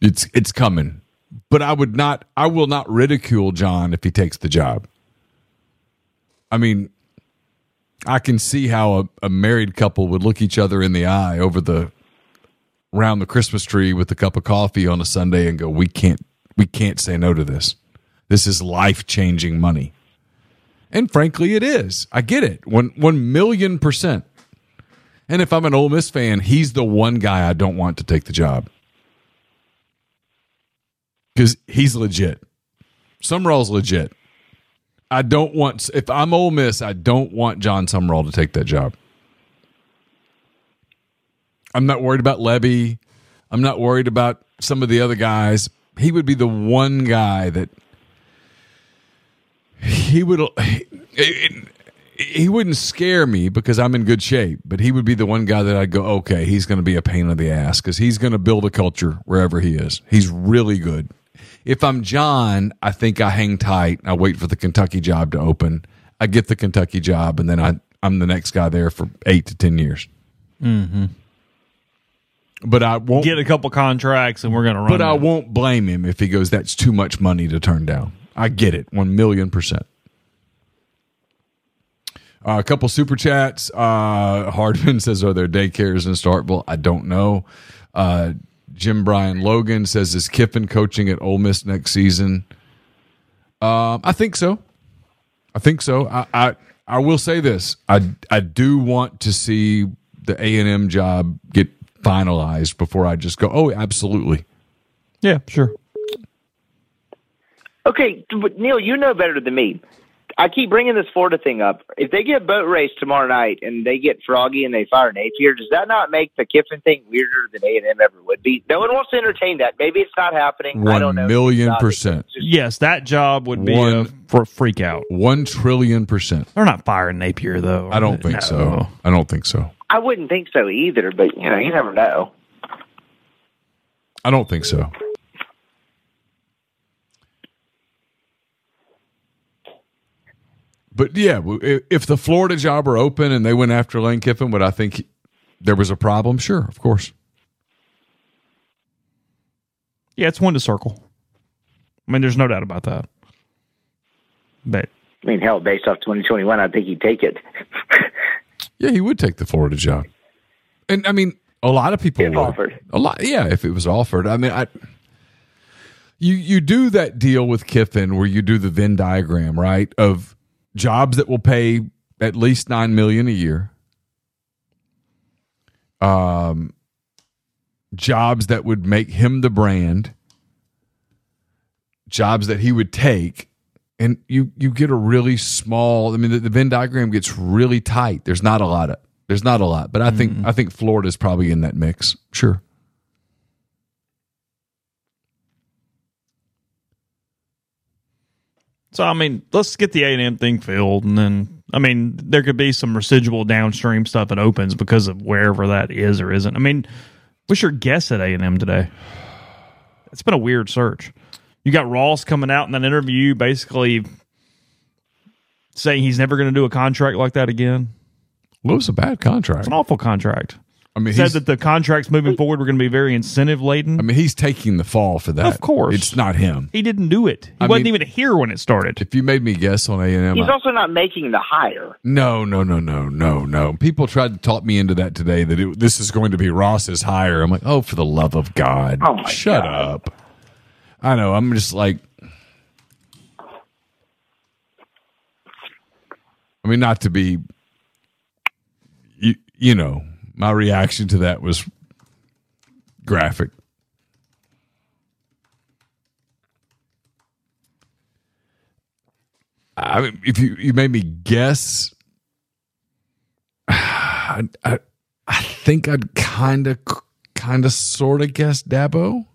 It's it's coming." But I would not. I will not ridicule John if he takes the job. I mean, I can see how a, a married couple would look each other in the eye over the around the Christmas tree with a cup of coffee on a Sunday and go, "We can't, we can't say no to this. This is life changing money." And frankly, it is. I get it. One one million percent. And if I'm an Ole Miss fan, he's the one guy I don't want to take the job because he's legit. Sumrall's legit. I don't want if I'm Ole Miss, I don't want Jon Sumrall to take that job. I'm not worried about Lebby. I'm not worried about some of the other guys. He would be the one guy that he would he wouldn't scare me because I'm in good shape, but he would be the one guy that I'd go, okay, he's going to be a pain in the ass because he's going to build a culture wherever he is. He's really good. If I'm John, I think I hang tight. I wait for the Kentucky job to open. I get the Kentucky job, and then I I'm the next guy there for eight to ten years. Mm-hmm. But I won't Get a couple contracts, and we're going to run. But I won't blame him if he goes, that's too much money to turn down. I get it, 1 million percent. Uh, a couple super chats. Uh, Hardman says, Are there daycares in Starkville? I don't know. Uh, Jim Bryan Logan says, Is Kiffin coaching at Ole Miss next season? Um, I think so. I think so. I, I I will say this. I I do want to see the A and M job get finalized before I just go. Oh, absolutely. Yeah, sure. Okay, but Neal, you know better than me. I keep bringing this Florida thing up. If they get a boat race tomorrow night and they get Froggy and they fire Napier, does that not make the Kiffin thing weirder than A and M ever would be? No one wants to entertain that. Maybe it's not happening. I don't know. million percent. Just- Yes, that job would be for a One- fr- freak out. One trillion percent. They're not firing Napier though. I don't think No. so. I don't think so. I wouldn't think so either, but you know, you never know. I don't think so. But yeah, if the Florida job were open and they went after Lane Kiffin, would I think there was a problem? Sure, of course. Yeah, it's one to circle. I mean, there's no doubt about that. But I mean, hell, based off 2021, I think he'd take it. Yeah, he would take the Florida job. And I mean, a lot of people If would. offered. A lot, yeah, if it was offered. I mean, I you you do that deal with Kiffin where you do the Venn diagram, right? Of jobs that will pay at least 9 million a year. Um jobs that would make him the brand. Jobs that he would take and you you get a really small. I mean, the, the Venn diagram gets really tight. There's not a lot of there's not a lot, but I think I think Florida's probably in that mix. Sure. So I mean, let's get the A and M thing filled, and then I mean, there could be some residual downstream stuff that opens because of wherever that is or isn't. I mean, what's your guess at A and M today? It's been a weird search. You got Ross coming out in that interview, basically saying he's never going to do a contract like that again. Well, it was a bad contract. It's an awful contract. I mean, Said he's, that the contracts moving forward were going to be very incentive laden. I mean, he's taking the fall for that. Of course. it's not him. he didn't do it. He I wasn't mean- even here when it started. If you made me guess on A and M, He's also not making the hire. no, no, no, no, no, no. People tried to talk me into that today. That it, this is going to be Ross's hire. I'm like, oh, for the love of God, Oh, my shut God. up. I know. I'm just like, I mean, not to be, you, you know, my reaction to that was graphic. I mean, if you you made me guess, I I, I think I'd kind of kind of sort of guess Dabo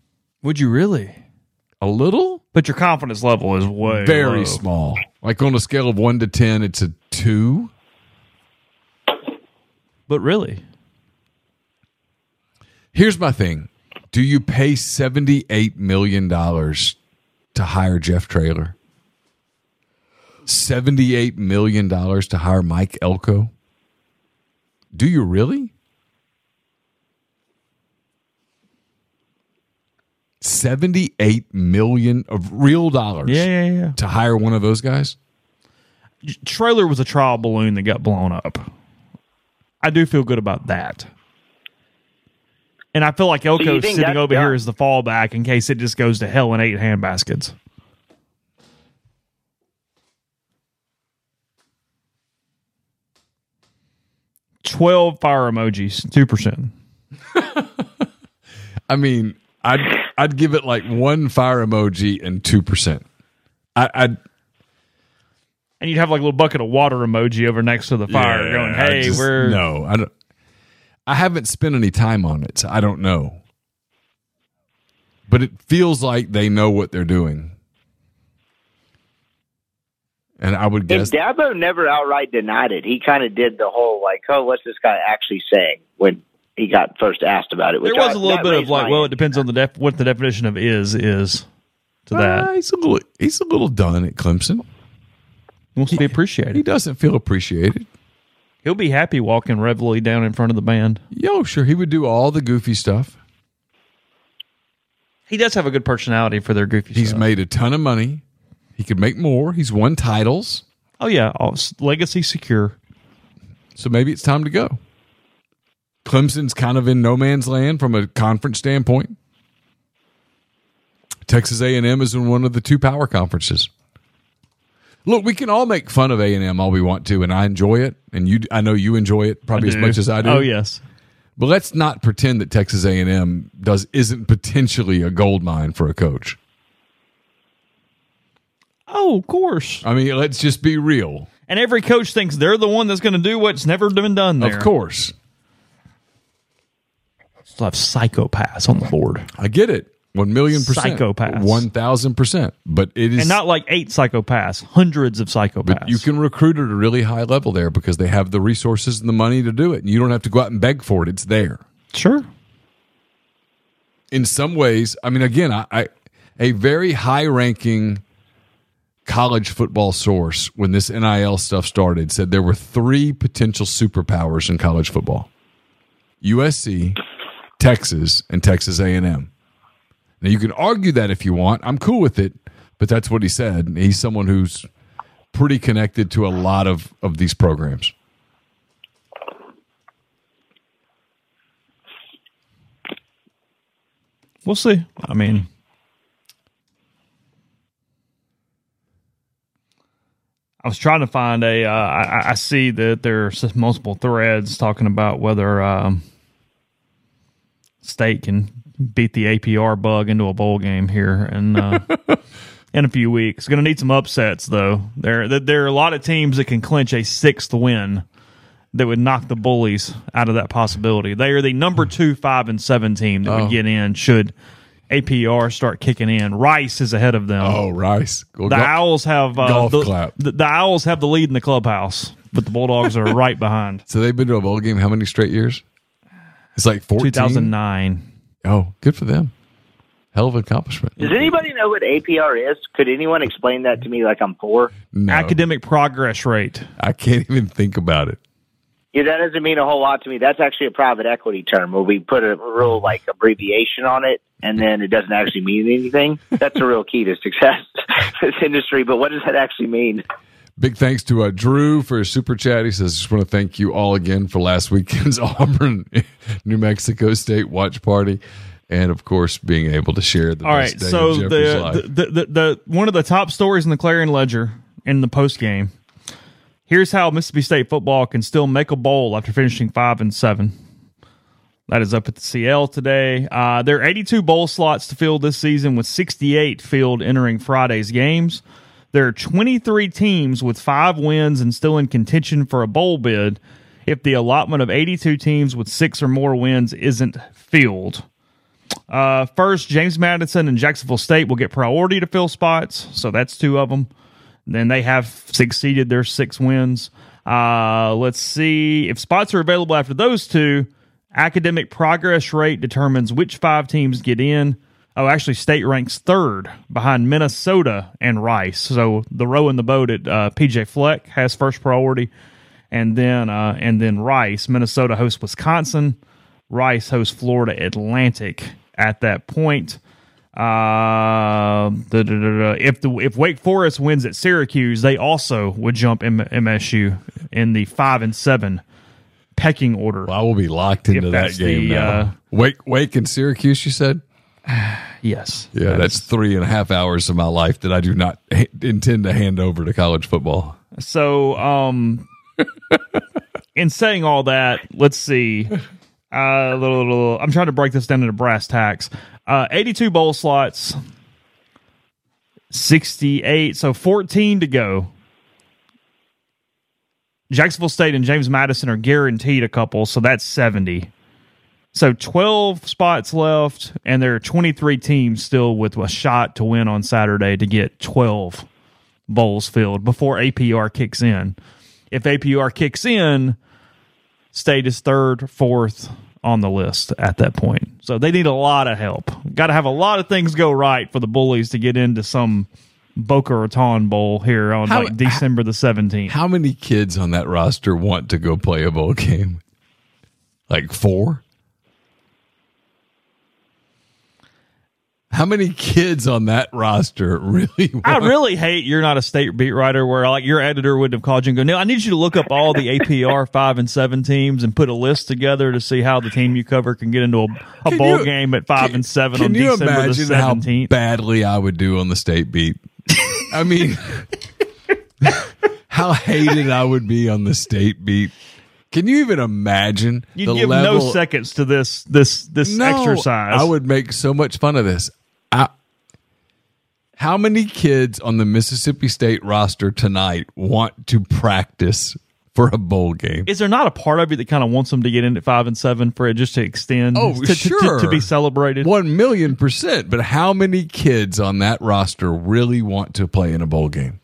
Would you really? a little, But your confidence level is way very low. small. Like on a scale of one to ten, it's a two. But really, Here's my thing: Do you pay seventy eight million dollars to hire Jeff Traylor? Seventy eight million dollars to hire Mike Elko? Do you really? 78 million of real dollars yeah, yeah, yeah. to hire one of those guys. Trailer was a trial balloon that got blown up. I do feel good about that. And I feel like you Elko's think sitting over here done? as the fallback in case it just goes to hell in eight hand baskets. Twelve fire emojis, two percent. I mean, I'd I'd give it like one fire emoji and two percent. I, I'd And you'd have like a little bucket of water emoji over next to the fire, Yeah, going, "Hey, just- we're no, I don't. I haven't spent any time on it, so I don't know. But it feels like they know what they're doing, and I would And guess Dabo never outright denied it. He kind of did the whole like, "Oh, what's this guy actually saying?" When he got first asked about it. There was I- a little bit of like, well, it depends on the def- what the definition of is is to Ah, that. he's a little he's a little done at Clemson. He wants to be appreciated. He doesn't feel appreciated. He'll be happy walking Reveille down in front of the band. Yo, oh, sure, he would do all the goofy stuff. He does have a good personality for their goofy He's stuff. made a ton of money. He could make more. He's won titles. oh yeah, oh, s- legacy secure. So maybe it's time to go. Clemson's kind of in no man's land from a conference standpoint. Texas A&M is in one of the two power conferences. Look, we can all make fun of A&M all we want to and I enjoy it and you I know you enjoy it probably as much as I do. Oh yes, But let's not pretend that Texas A&M does isn't potentially a gold mine for a coach. Oh, of course. I mean, let's just be real. And every coach thinks they're the one that's going to do what's never been done there. Of course. Still have psychopaths on the board. I get it. One million percent. Psychopaths. One thousand percent. But it is And not like eight psychopaths, hundreds of psychopaths. But you can recruit at a really high level there because they have the resources and the money to do it. And you don't have to go out and beg for it. It's there. Sure. In some ways, I mean, again, I, I a very high ranking college football source when this NIL stuff started said there were three potential superpowers in college football: USC, Texas, and Texas A&M. Now you can argue that if you want. I'm cool with it, but that's what he said. He's someone who's pretty connected to a lot of of these programs. We'll see. I mean, I was trying to find a. Uh, I, I see that there's multiple threads talking about whether um, state can beat the APR bug into a bowl game here and uh, in a few weeks. Going to need some upsets though. There, there are a lot of teams that can clinch a sixth win that would knock the bullies out of that possibility. They are the number two, five, and seven team that Oh. would get in should APR start kicking in. Rice is ahead of them. Oh, Rice. Well, the go- Owls have uh, golf the, clap. The, the Owls have the lead in the clubhouse, but the Bulldogs are right behind. So they've been to a bowl game how many straight years? It's like 14. 2009. Oh, good for them. Hell of an accomplishment. Does anybody know what APR is? Could anyone explain that to me like I'm poor? No, Academic progress rate. I can't even think about it. Yeah, that doesn't mean a whole lot to me. That's actually a private equity term where we put a real like abbreviation on it and then it doesn't actually mean anything. That's a real key to success in this industry. But what does that actually mean? Big thanks to uh, Drew for his super chat. He says, just want to thank you all again for last weekend's Auburn, New Mexico State watch party. And of course, being able to share the All best right, day so the, the, the, the the one of the top stories in the Clarion Ledger in the post game. Here's how Mississippi State football can still make a bowl after finishing five and seven. That is up at the CL today. Uh, there are 82 bowl slots to fill this season, with 68 filled entering Friday's games. There are 23 teams with five wins and still in contention for a bowl bid if the allotment of 82 teams with six or more wins isn't filled. Uh, first, James Madison and Jacksonville State will get priority to fill spots, so that's two of them. Then they have succeeded their six wins. Uh, let's see if spots are available after those two. Academic progress rate determines which five teams get in. Oh, actually, state ranks third behind Minnesota and Rice. So the row in the boat at uh, PJ Fleck has first priority, and then uh, and then Rice. Minnesota hosts Wisconsin. Rice hosts Florida Atlantic at that point. Uh, da, da, da. If the if Wake Forest wins at Syracuse, they also would jump M- MSU in the five and seven pecking order. I will be locked into that game the, now. uh, Wake, Wake, and Syracuse. You said, Yes, yeah, That that's is- three and a half hours of my life that I do not ha- intend to hand over to college football. So, um, in saying all that, let's see. Uh, little, little, I'm trying to break this down into brass tacks. Uh, 82 bowl slots, 68, so 14 to go. Jacksonville State and James Madison are guaranteed a couple, so that's 70. So 12 spots left, and there are 23 teams still with a shot to win on Saturday to get 12 bowls filled before APR kicks in. If APR kicks in, state is third, fourth on the list at that point. So they need a lot of help. Got to have a lot of things go right for the bullies to get into some Boca Raton Bowl here on How- like December the 17th. How many kids on that roster want to go play a bowl game? Like four? How many kids on that roster really want I really hate you're not a state beat writer where like your editor would have called you and go, No, I need you to look up all the APR five and seven teams and put a list together to see how the team you cover can get into a, a Can bowl you- game at five and seven Can on you December the imagine how seventeenth. badly I would do on the state beat? I mean, how hated I would be on the state beat. Can you even imagine You give level? no seconds to this this this No, exercise. I would make so much fun of this. I, How many kids on the Mississippi State roster tonight want to practice for a bowl game? Is there not a part of you that kind of wants them to get in at five and seven for it just to extend? Oh, to, to- sure. to, to be celebrated. One million percent. But how many kids on that roster really want to play in a bowl game?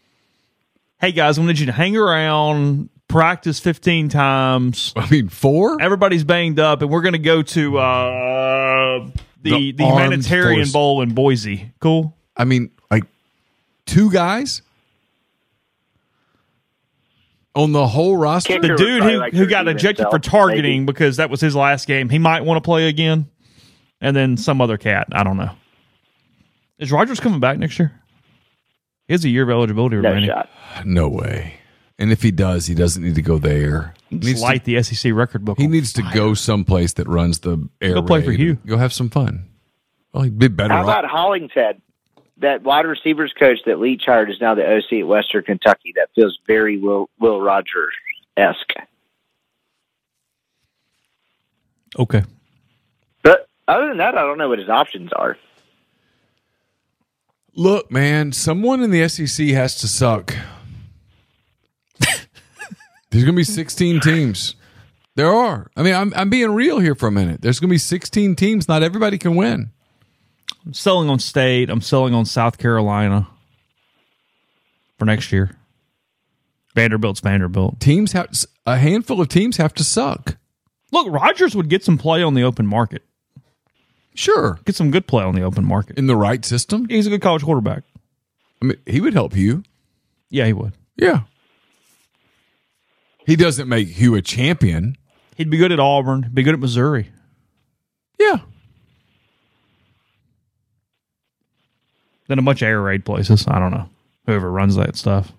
Hey guys, I need you to hang around, practice fifteen times. I mean, four? Everybody's banged up, and we're going to go to uh, the The the, humanitarian Force- bowl in Boise. Cool. I mean, like two guys on the whole roster. Kicker The dude who, like who got redeem ejected for targeting maybe. because that was his last game. He might want to play again, and then some other cat. I don't know. Is Rogers coming back next year? He has a year of eligibility No remaining. shot. No way. And if he does, he doesn't need to go there. He Just needs to- light the SEC record book. He on needs to go someplace that runs the air. Go play for raid Hugh. Go have some fun. Well, he'd be better. How off. about Hollingshead? That wide receivers coach that Leach hired is now the OC at Western Kentucky. That feels very Will Will Rogers esque. Okay. But other than that, I don't know what his options are. Look, man, someone in the SEC has to suck. There's going to be 16 teams. There are. I mean, I'm, I'm being real here for a minute. There's going to be 16 teams. Not everybody can win. I'm selling on State. I'm selling on South Carolina for next year. Vanderbilt's Vanderbilt. Teams have a handful of teams have to suck. Look, Rogers would get some play on the open market. Sure, Get some good play on the open market. in the right system. He's a good college quarterback. I mean, he would help you. Yeah, he would. Yeah. He doesn't make Hugh a champion. He'd be good at Auburn. Be good at Missouri. Yeah. Then a bunch of air raid places. I don't know. Whoever runs that stuff.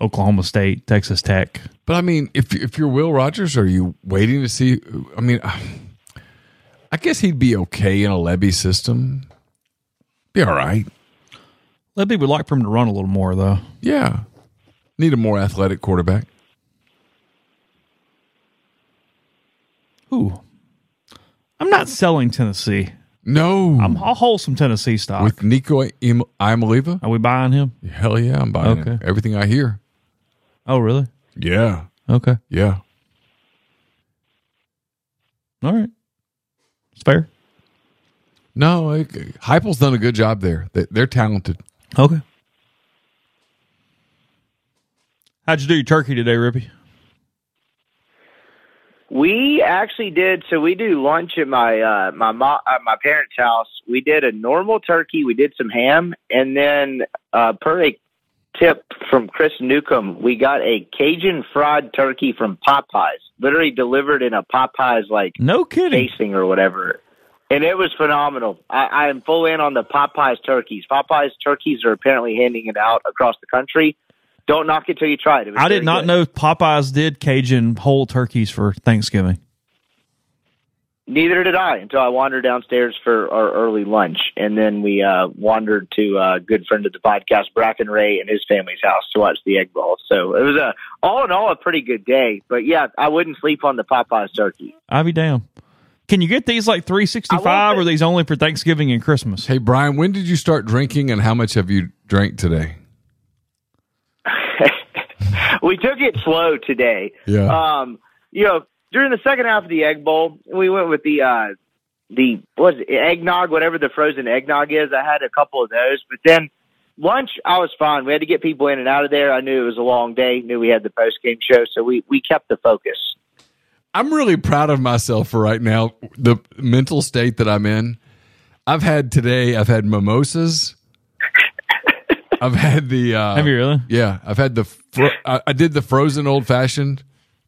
Oklahoma State, Texas Tech. But I mean, if if you're Will Rogers, are you waiting to see? I mean, I guess he'd be okay in a Lebby system. Be all right. Lebby would like for him to run a little more, though. Yeah. Need a more athletic quarterback. Ooh. I'm not selling Tennessee. No. I'm, I'll hold some Tennessee stock. With Nico Im- Iamaleava? Are we buying him? Hell yeah, I'm buying Okay. it. Everything I hear. Oh, really? Yeah. Okay. Yeah. All right. It's fair. No, it, Heupel's done a good job there. They, they're talented. Okay. How'd you do your turkey today, Rippee? We actually did. So we do lunch at my uh, my mo- at my parents' house. We did a normal turkey. We did some ham, and then uh, per a tip from Chris Newcomb, we got a Cajun fried turkey from Popeyes, literally delivered in a Popeyes like No kidding. casing or whatever. And it was phenomenal. I, I am full in on the Popeyes turkeys. Popeyes turkeys are apparently handing it out across the country. Don't knock it till you try it. it I did not good. know Popeyes did Cajun whole turkeys for Thanksgiving. Neither did I until I wandered downstairs for our early lunch, and then we uh, wandered to a good friend of the podcast, Bracken Ray, and his family's house to watch the Egg Bowl. So it was a all in all a pretty good day. But yeah, I wouldn't sleep on the Popeyes turkey. I'll be down. Can you get these like three sixty I five, will or are these only for Thanksgiving and Christmas? Hey, Brian, when did you start drinking and how much have you drank today? we took it slow today. Yeah. Um, you know, during the second half of the Egg Bowl, we went with the uh, the what is it, eggnog, whatever the frozen eggnog is. I had a couple of those, but then lunch I was fine. We had to get people in and out of there. I knew it was a long day. Knew we had the post game show, so we we kept the focus. I'm really proud of myself for right now, the mental state that I'm in. I've had today, I've had mimosas. I've had the. Uh, Have you really? Yeah, I've had the. Fro- I, I did the frozen old fashioned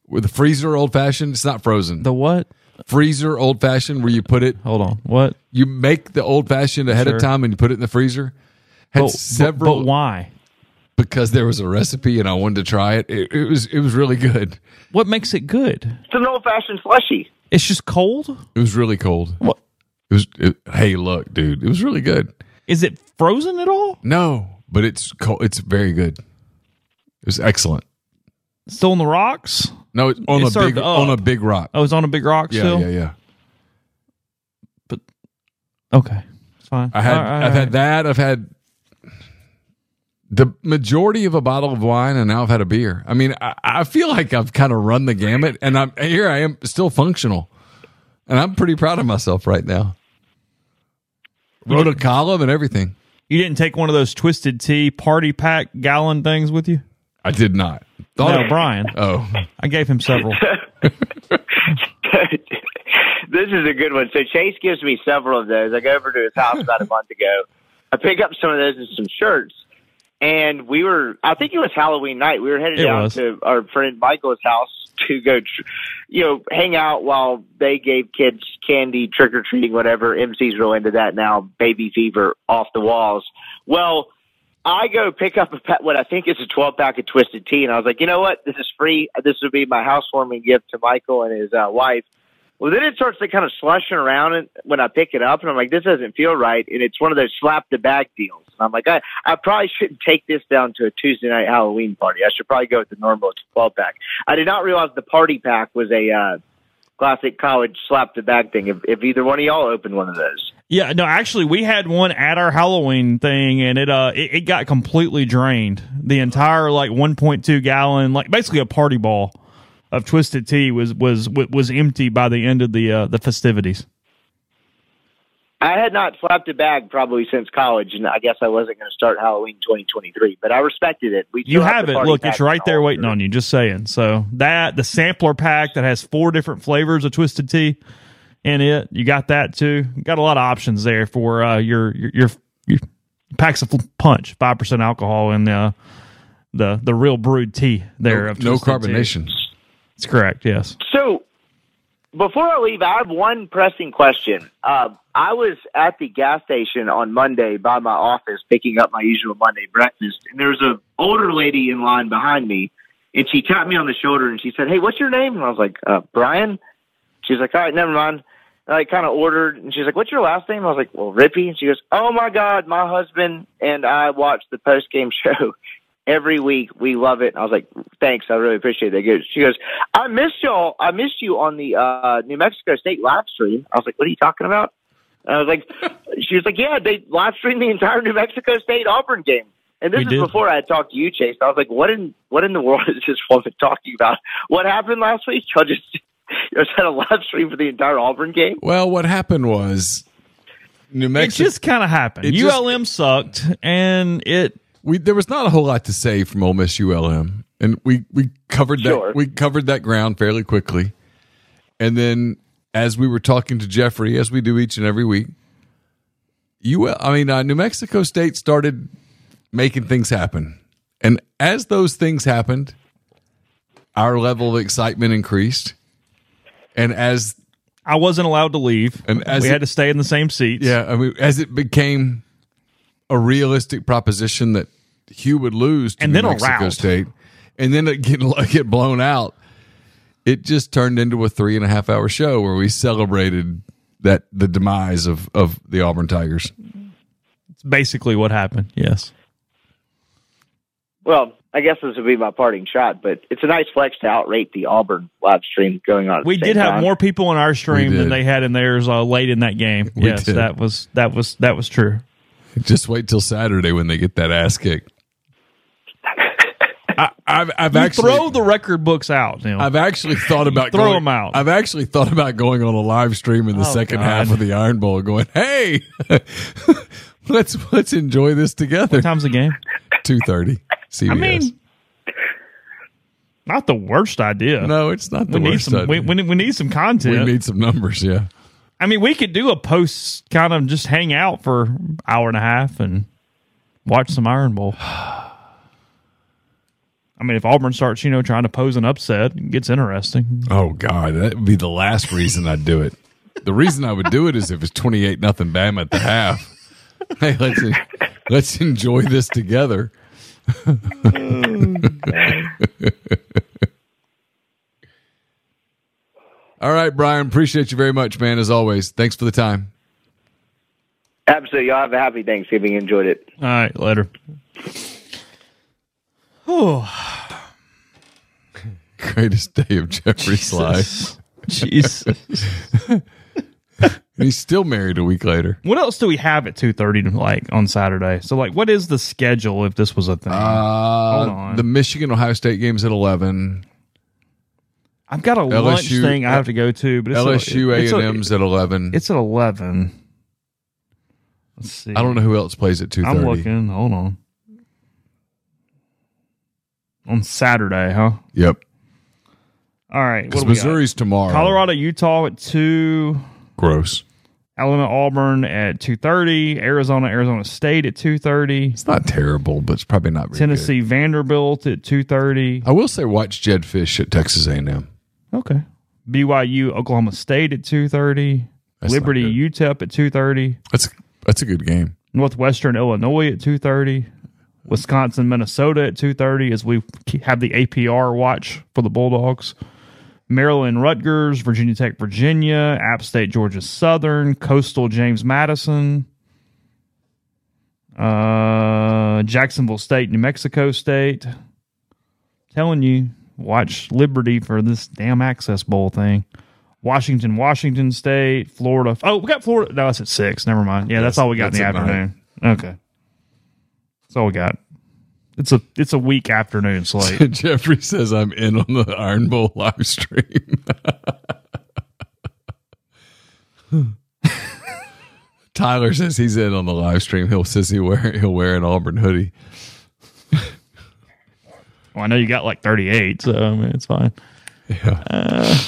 with the freezer old fashioned. It's not frozen. The what? freezer old fashioned where you put it. Hold on. What? You make the old fashioned ahead Sure. of time and you put it in the freezer. Had But, but, several but why? because there was a recipe and I wanted to try it. It, it was it was really good. What makes it good? It's an old fashioned slushy. It's just cold. It was really cold. What? It was. It, hey, look, dude, it was really good. Is it frozen at all? No, but it's cold. It's very good. It was excellent. Still on the rocks? No, it's on It's a served big up. on a big rock. Oh, it's on a big rock yeah, still. yeah, yeah. Okay, fine. I had All right, I've all had that. I've had the majority of a bottle of wine, and now I've had a beer. I mean, I, I feel like I've kind of run the gamut, and I'm here. I am still functional, and I'm pretty proud of myself right now. Wrote a column and everything. You didn't take one of those twisted tea party pack gallon things with you? I did not. Thought No, of- Brian. Oh, I gave him several. this is a good one. So Chase gives me several of those. I go over to his house about a month ago. I pick up some of those and some shirts. And we were, I think it was Halloween night. We were headed It down was. to our friend Michael's house to go, tr- you know, hang out while they gave kids candy, trick or treating, whatever. MC's real into that now. Baby fever off the walls. Well, I go pick up a pa- what I think is a 12 pack of Twisted Tea, and I was like, you know what? This is free. This would be my housewarming gift to Michael and his uh, wife. Well, then it starts to kind of slushing around when I pick it up, and I'm like, this doesn't feel right. And it's one of those slap the bag deals. And I'm like, I, I probably shouldn't take this down to a Tuesday night Halloween party. I should probably go with the normal 12 pack. I did not realize the party pack was a uh, classic college slap the bag thing. If, if either one of y'all opened one of those. Yeah, no, actually, we had one at our Halloween thing, and it uh, it, it got completely drained. The entire like 1.2 gallon, like basically a party ball of twisted tea was was was empty by the end of the uh, the festivities. I had not slapped a bag probably since college, and I guess I wasn't going to start Halloween 2023. But I respected it. We You still have the it. Look, it's right there all. waiting on you. Just saying. So that the sampler pack that has four different flavors of twisted tea in it. You got that too. You got a lot of options there for uh, your, your your your packs of punch, five percent alcohol, and uh, the the real brewed tea there no, of no Twisted Tea. That's correct. Yes. So, before I leave, I have one pressing question. Uh, I was at the gas station on Monday by my office picking up my usual Monday breakfast, and there was a older lady in line behind me, and she tapped me on the shoulder and she said, "Hey, what's your name?" And I was like, uh, "Brian." She's like, "All right, never mind." And I kind of ordered, and she's like, "What's your last name?" I was like, "Well, Rippee." And she goes, "Oh my God, my husband and I watch the post game show." Every week we love it. And I was like, thanks. I really appreciate that. She goes, I missed y'all. I missed you on the uh, New Mexico State live stream. I was like, what are you talking about? And I was like, she was like, yeah, they live streamed the entire New Mexico State Auburn game. And this We is did. before I had talked to you, Chase. I was like, what in what in the world is this woman talking about? What happened last week? Y'all just you just had a live stream for the entire Auburn game. Well, what happened was New Mexico. It just kind of happened. It just- ULM sucked, and it we there was not a whole lot to say from Ole Miss ULM, and we we covered Sure. that we covered that ground fairly quickly, and then as we were talking to Jeffrey, as we do each and every week, UL I mean uh, New Mexico State started making things happen, and as those things happened, our level of excitement increased, and as I wasn't allowed to leave, And as we it- had to stay in the same seats. Yeah, I mean, as it became a realistic proposition that Hugh would lose to And New then a Mexico rout. State, and then it get get blown out, it just turned into a three and a half hour show where we celebrated that the demise of of the Auburn Tigers. It's basically what happened. Yes. Well, I guess this would be my parting shot, but it's a nice flex to outrate the Auburn live stream going on. At We the did have time. more people in our stream than they had in theirs uh, late in that game. We yes, did. that was that was that was true. Just wait till Saturday when they get that ass kicked. I, I've, I've You actually throw the record books out. Neal. I've actually thought about Throw going, 'em out. I've actually thought about going on a live stream in the Oh, second God. half of the Iron Bowl, going, "Hey, let's let's enjoy this together." what time's the game? Two thirty. CBS. I mean, not the worst idea. no, it's not the we need worst. some. We, idea. we, we need some content. We need some numbers. Yeah, I mean, we could do a post, kind of just hang out for an hour and a half and watch some Iron Bowl. I mean, if Auburn starts, you know, trying to pose an upset, it gets interesting. Oh God, that would be the last reason I'd do it. The reason I would do it is if it's twenty eight nothing Bama at the half. Hey, let's let's enjoy this together. Oh, All right, Brian. Appreciate you very much, man. As always, thanks for the time. Absolutely. Y'all have a happy Thanksgiving. Enjoyed it. All right, later. Oh, Greatest day of Jeffrey's life. Jesus. he's still married a week later. What else do we have at two thirty like on Saturday? So like, what is the schedule if this was a thing? Uh, on. The Michigan Ohio State game's at eleven. I've got a lunch LSU thing I have to go to, but it's LSU a, it's A a- and M's at eleven. It's at eleven. Let's see. I don't know who else plays at two I'm looking. Hold on. On Saturday, huh? Yep, All right. because What do got? Missouri's tomorrow. Colorado, Utah at two. gross. Alabama, Auburn at two thirty. Arizona, Arizona State at two thirty. It's not terrible, but it's probably not very Tennessee, Vanderbilt at two thirty. I will say, watch Jedd Fisch at Texas A and M. Okay. BYU, Oklahoma State at two thirty. Liberty. UTEP at two thirty. That's that's a good game. Northwestern Illinois at two thirty. Wisconsin, Minnesota at two thirty. As we have the APR watch for the Bulldogs. Maryland, Rutgers, Virginia Tech, Virginia, App State, Georgia Southern, Coastal, James Madison, uh, Jacksonville State, New Mexico State. Telling you, watch Liberty for this damn Access Bowl thing. Washington, Washington State, Florida. Oh, we got Florida. No, that's at six. Never mind. Yeah, that's all we got in the that's afternoon. Okay, that's all we got. It's a it's a week afternoon slate. Jeffrey says I'm in on the Iron Bowl live stream. Tyler says he's in on the live stream. He'll says he wear he'll wear an Auburn hoodie. Well, I know you got like thirty eight, so I mean, it's fine. Yeah. Uh,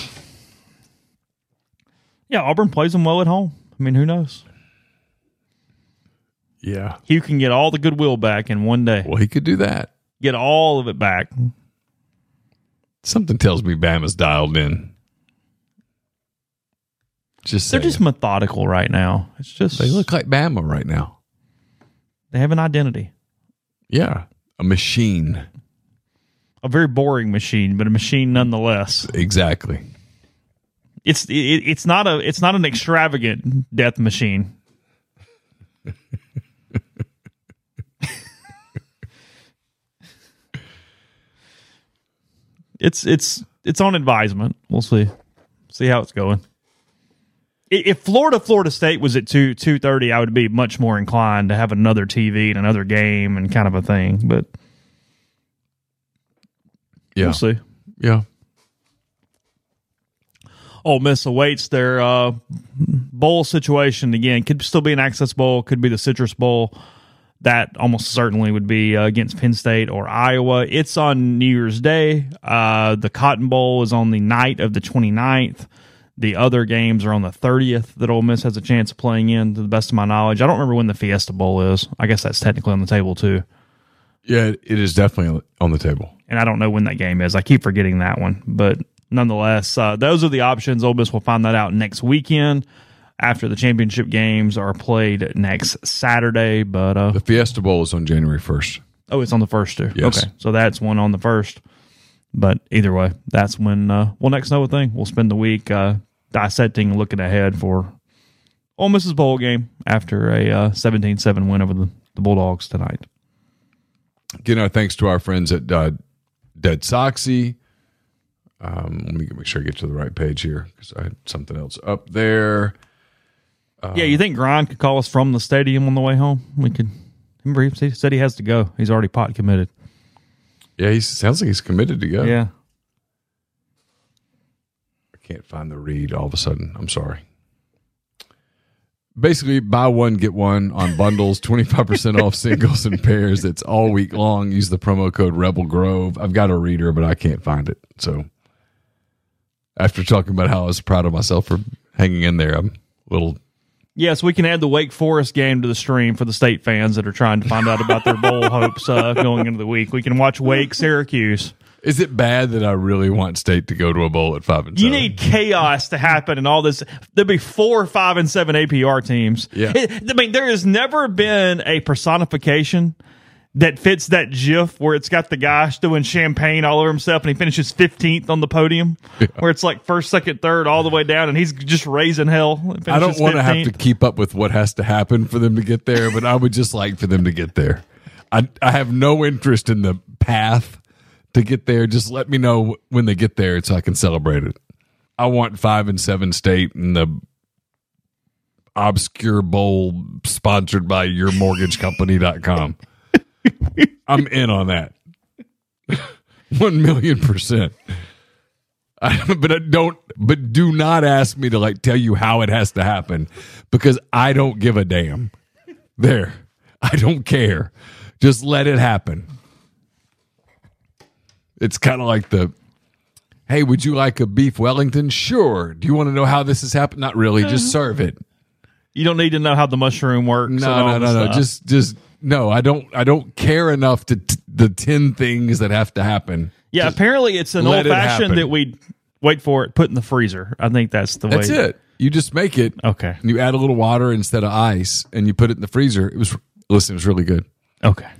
yeah, Auburn plays them well at home. I mean, who knows? Yeah. Hugh can get all the goodwill back in one day. Well, he could do that. Get all of it back. Something tells me Bama's dialed in. Just They're saying. just methodical right now. It's just they look like Bama right now. they have an identity. Yeah. A machine. A very boring machine, but a machine nonetheless. Exactly. It's it, it's not a it's not an extravagant death machine. it's it's it's on advisement. We'll see see how it's going. If Florida Florida State was at two two thirty, I would be much more inclined to have another TV and another game and kind of a thing. But Yeah. we'll see. Yeah. Ole Miss awaits their uh, bowl situation again. Could still be an Access Bowl, could be the Citrus Bowl. That almost certainly would be uh, against Penn State or Iowa. It's on New Year's Day. Uh, the Cotton Bowl is on the night of the 29th. The other games are on the 30th that Ole Miss has a chance of playing in, to the best of my knowledge. I don't remember when the Fiesta Bowl is. I guess that's technically on the table, too. Yeah, it is definitely on the table. and I don't know when that game is. I keep forgetting that one, but nonetheless, uh, those are the options. Ole Miss will find that out next weekend after the championship games are played next Saturday. But uh, The Fiesta Bowl is on January 1st. oh, it's on the first too. Yes. Okay, so that's one on the first. But either way, that's when uh, we'll next know a thing. We'll spend the week uh, dissecting and looking ahead for Ole Miss's bowl game after a uh, 17-7 win over the, the Bulldogs tonight. Again, our thanks to our friends at uh, Dead Soxy. Um, let me make sure I get to the right page here because I had something else up there. yeah, you think Grind could call us from the stadium on the way home? We could. Remember, he said he has to go. He's already pot committed. Yeah, he sounds like he's committed to go. Yeah. I can't find the read all of a sudden. I'm sorry. Basically, buy one, get one on bundles, 25% off singles and pairs. It's all week long. Use the promo code Rebel Grove. I've got a reader, but I can't find it. So, after talking about how I was proud of myself for hanging in there, I'm a little Yes, we can add the Wake Forest game to the stream for the state fans that are trying to find out about their bowl hopes uh, going into the week. We can watch Wake Syracuse. Is it bad that I really want State to go to a bowl at five and seven? You need chaos to happen and all this. There'll be four, five, and seven APR teams. Yeah. It- I mean, there has never been a personification that fits that GIF where it's got the guy doing champagne all over himself and he finishes 15th on the podium, where it's like first, second, third, all the way down, and he's just raising hell. I don't want to have to keep up with what has to happen for them to get there, but I would just like for them to get there. I I have no interest in the path to get there. Just let me know when they get there so I can celebrate it. I want five and seven state and the obscure bowl sponsored by yourmortgagecompany.com. I'm in on that. One million percent. I, but I don't. But do not ask me to like tell you how it has to happen because I don't give a damn. There, I don't care. Just let it happen. It's kind of like the, hey, would you like a beef Wellington? Sure. Do you want to know how this has happened? Not really. Just mm. serve it. You don't need to know how the mushroom works. No, no, no, no. Just, just no. I don't. I don't care enough to t- the ten things that have to happen. yeah. apparently, it's an old it fashioned that we wait for it, put in the freezer. I think that's the That's way. That's it. You just make it. Okay. And you add a little water instead of ice, and you put it in the freezer. It was listen. It was really good. Okay.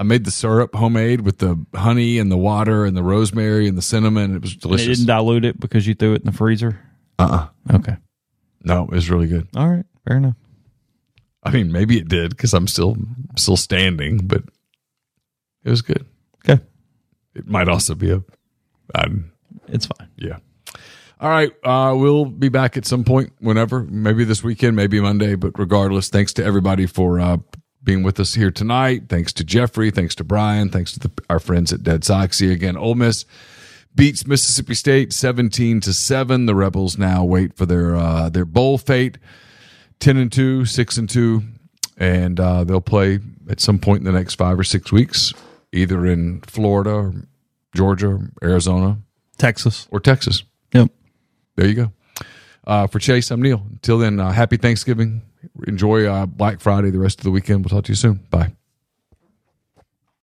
I made the syrup homemade with the honey and the water and the rosemary and the cinnamon. It was And it delicious. didn't dilute it because you threw it in the freezer. Uh uh Okay. No, it was really good. All right. Fair enough. I mean, maybe it did because I'm still still standing, but it was good. Okay. It might also be a, I'm, It's fine. yeah. All right, uh, we'll be back at some point, whenever, maybe this weekend, maybe Monday. But regardless, thanks to everybody for uh, being with us here tonight. Thanks to Jeffrey. Thanks to Brian. Thanks to the, our friends at Dead Soxy. Again, Ole Miss beats Mississippi State seventeen to seven. The Rebels now wait for their uh, their bowl fate. 10 and 2, 6 and 2, and uh, they'll play at some point in the next five or six weeks, either in Florida, or Georgia, Arizona, Texas. or Texas. Yep. There you go. Uh, for Chase, I'm Neal. Until then, uh, happy Thanksgiving. Enjoy uh, Black Friday, the rest of the weekend. We'll talk to you soon. Bye.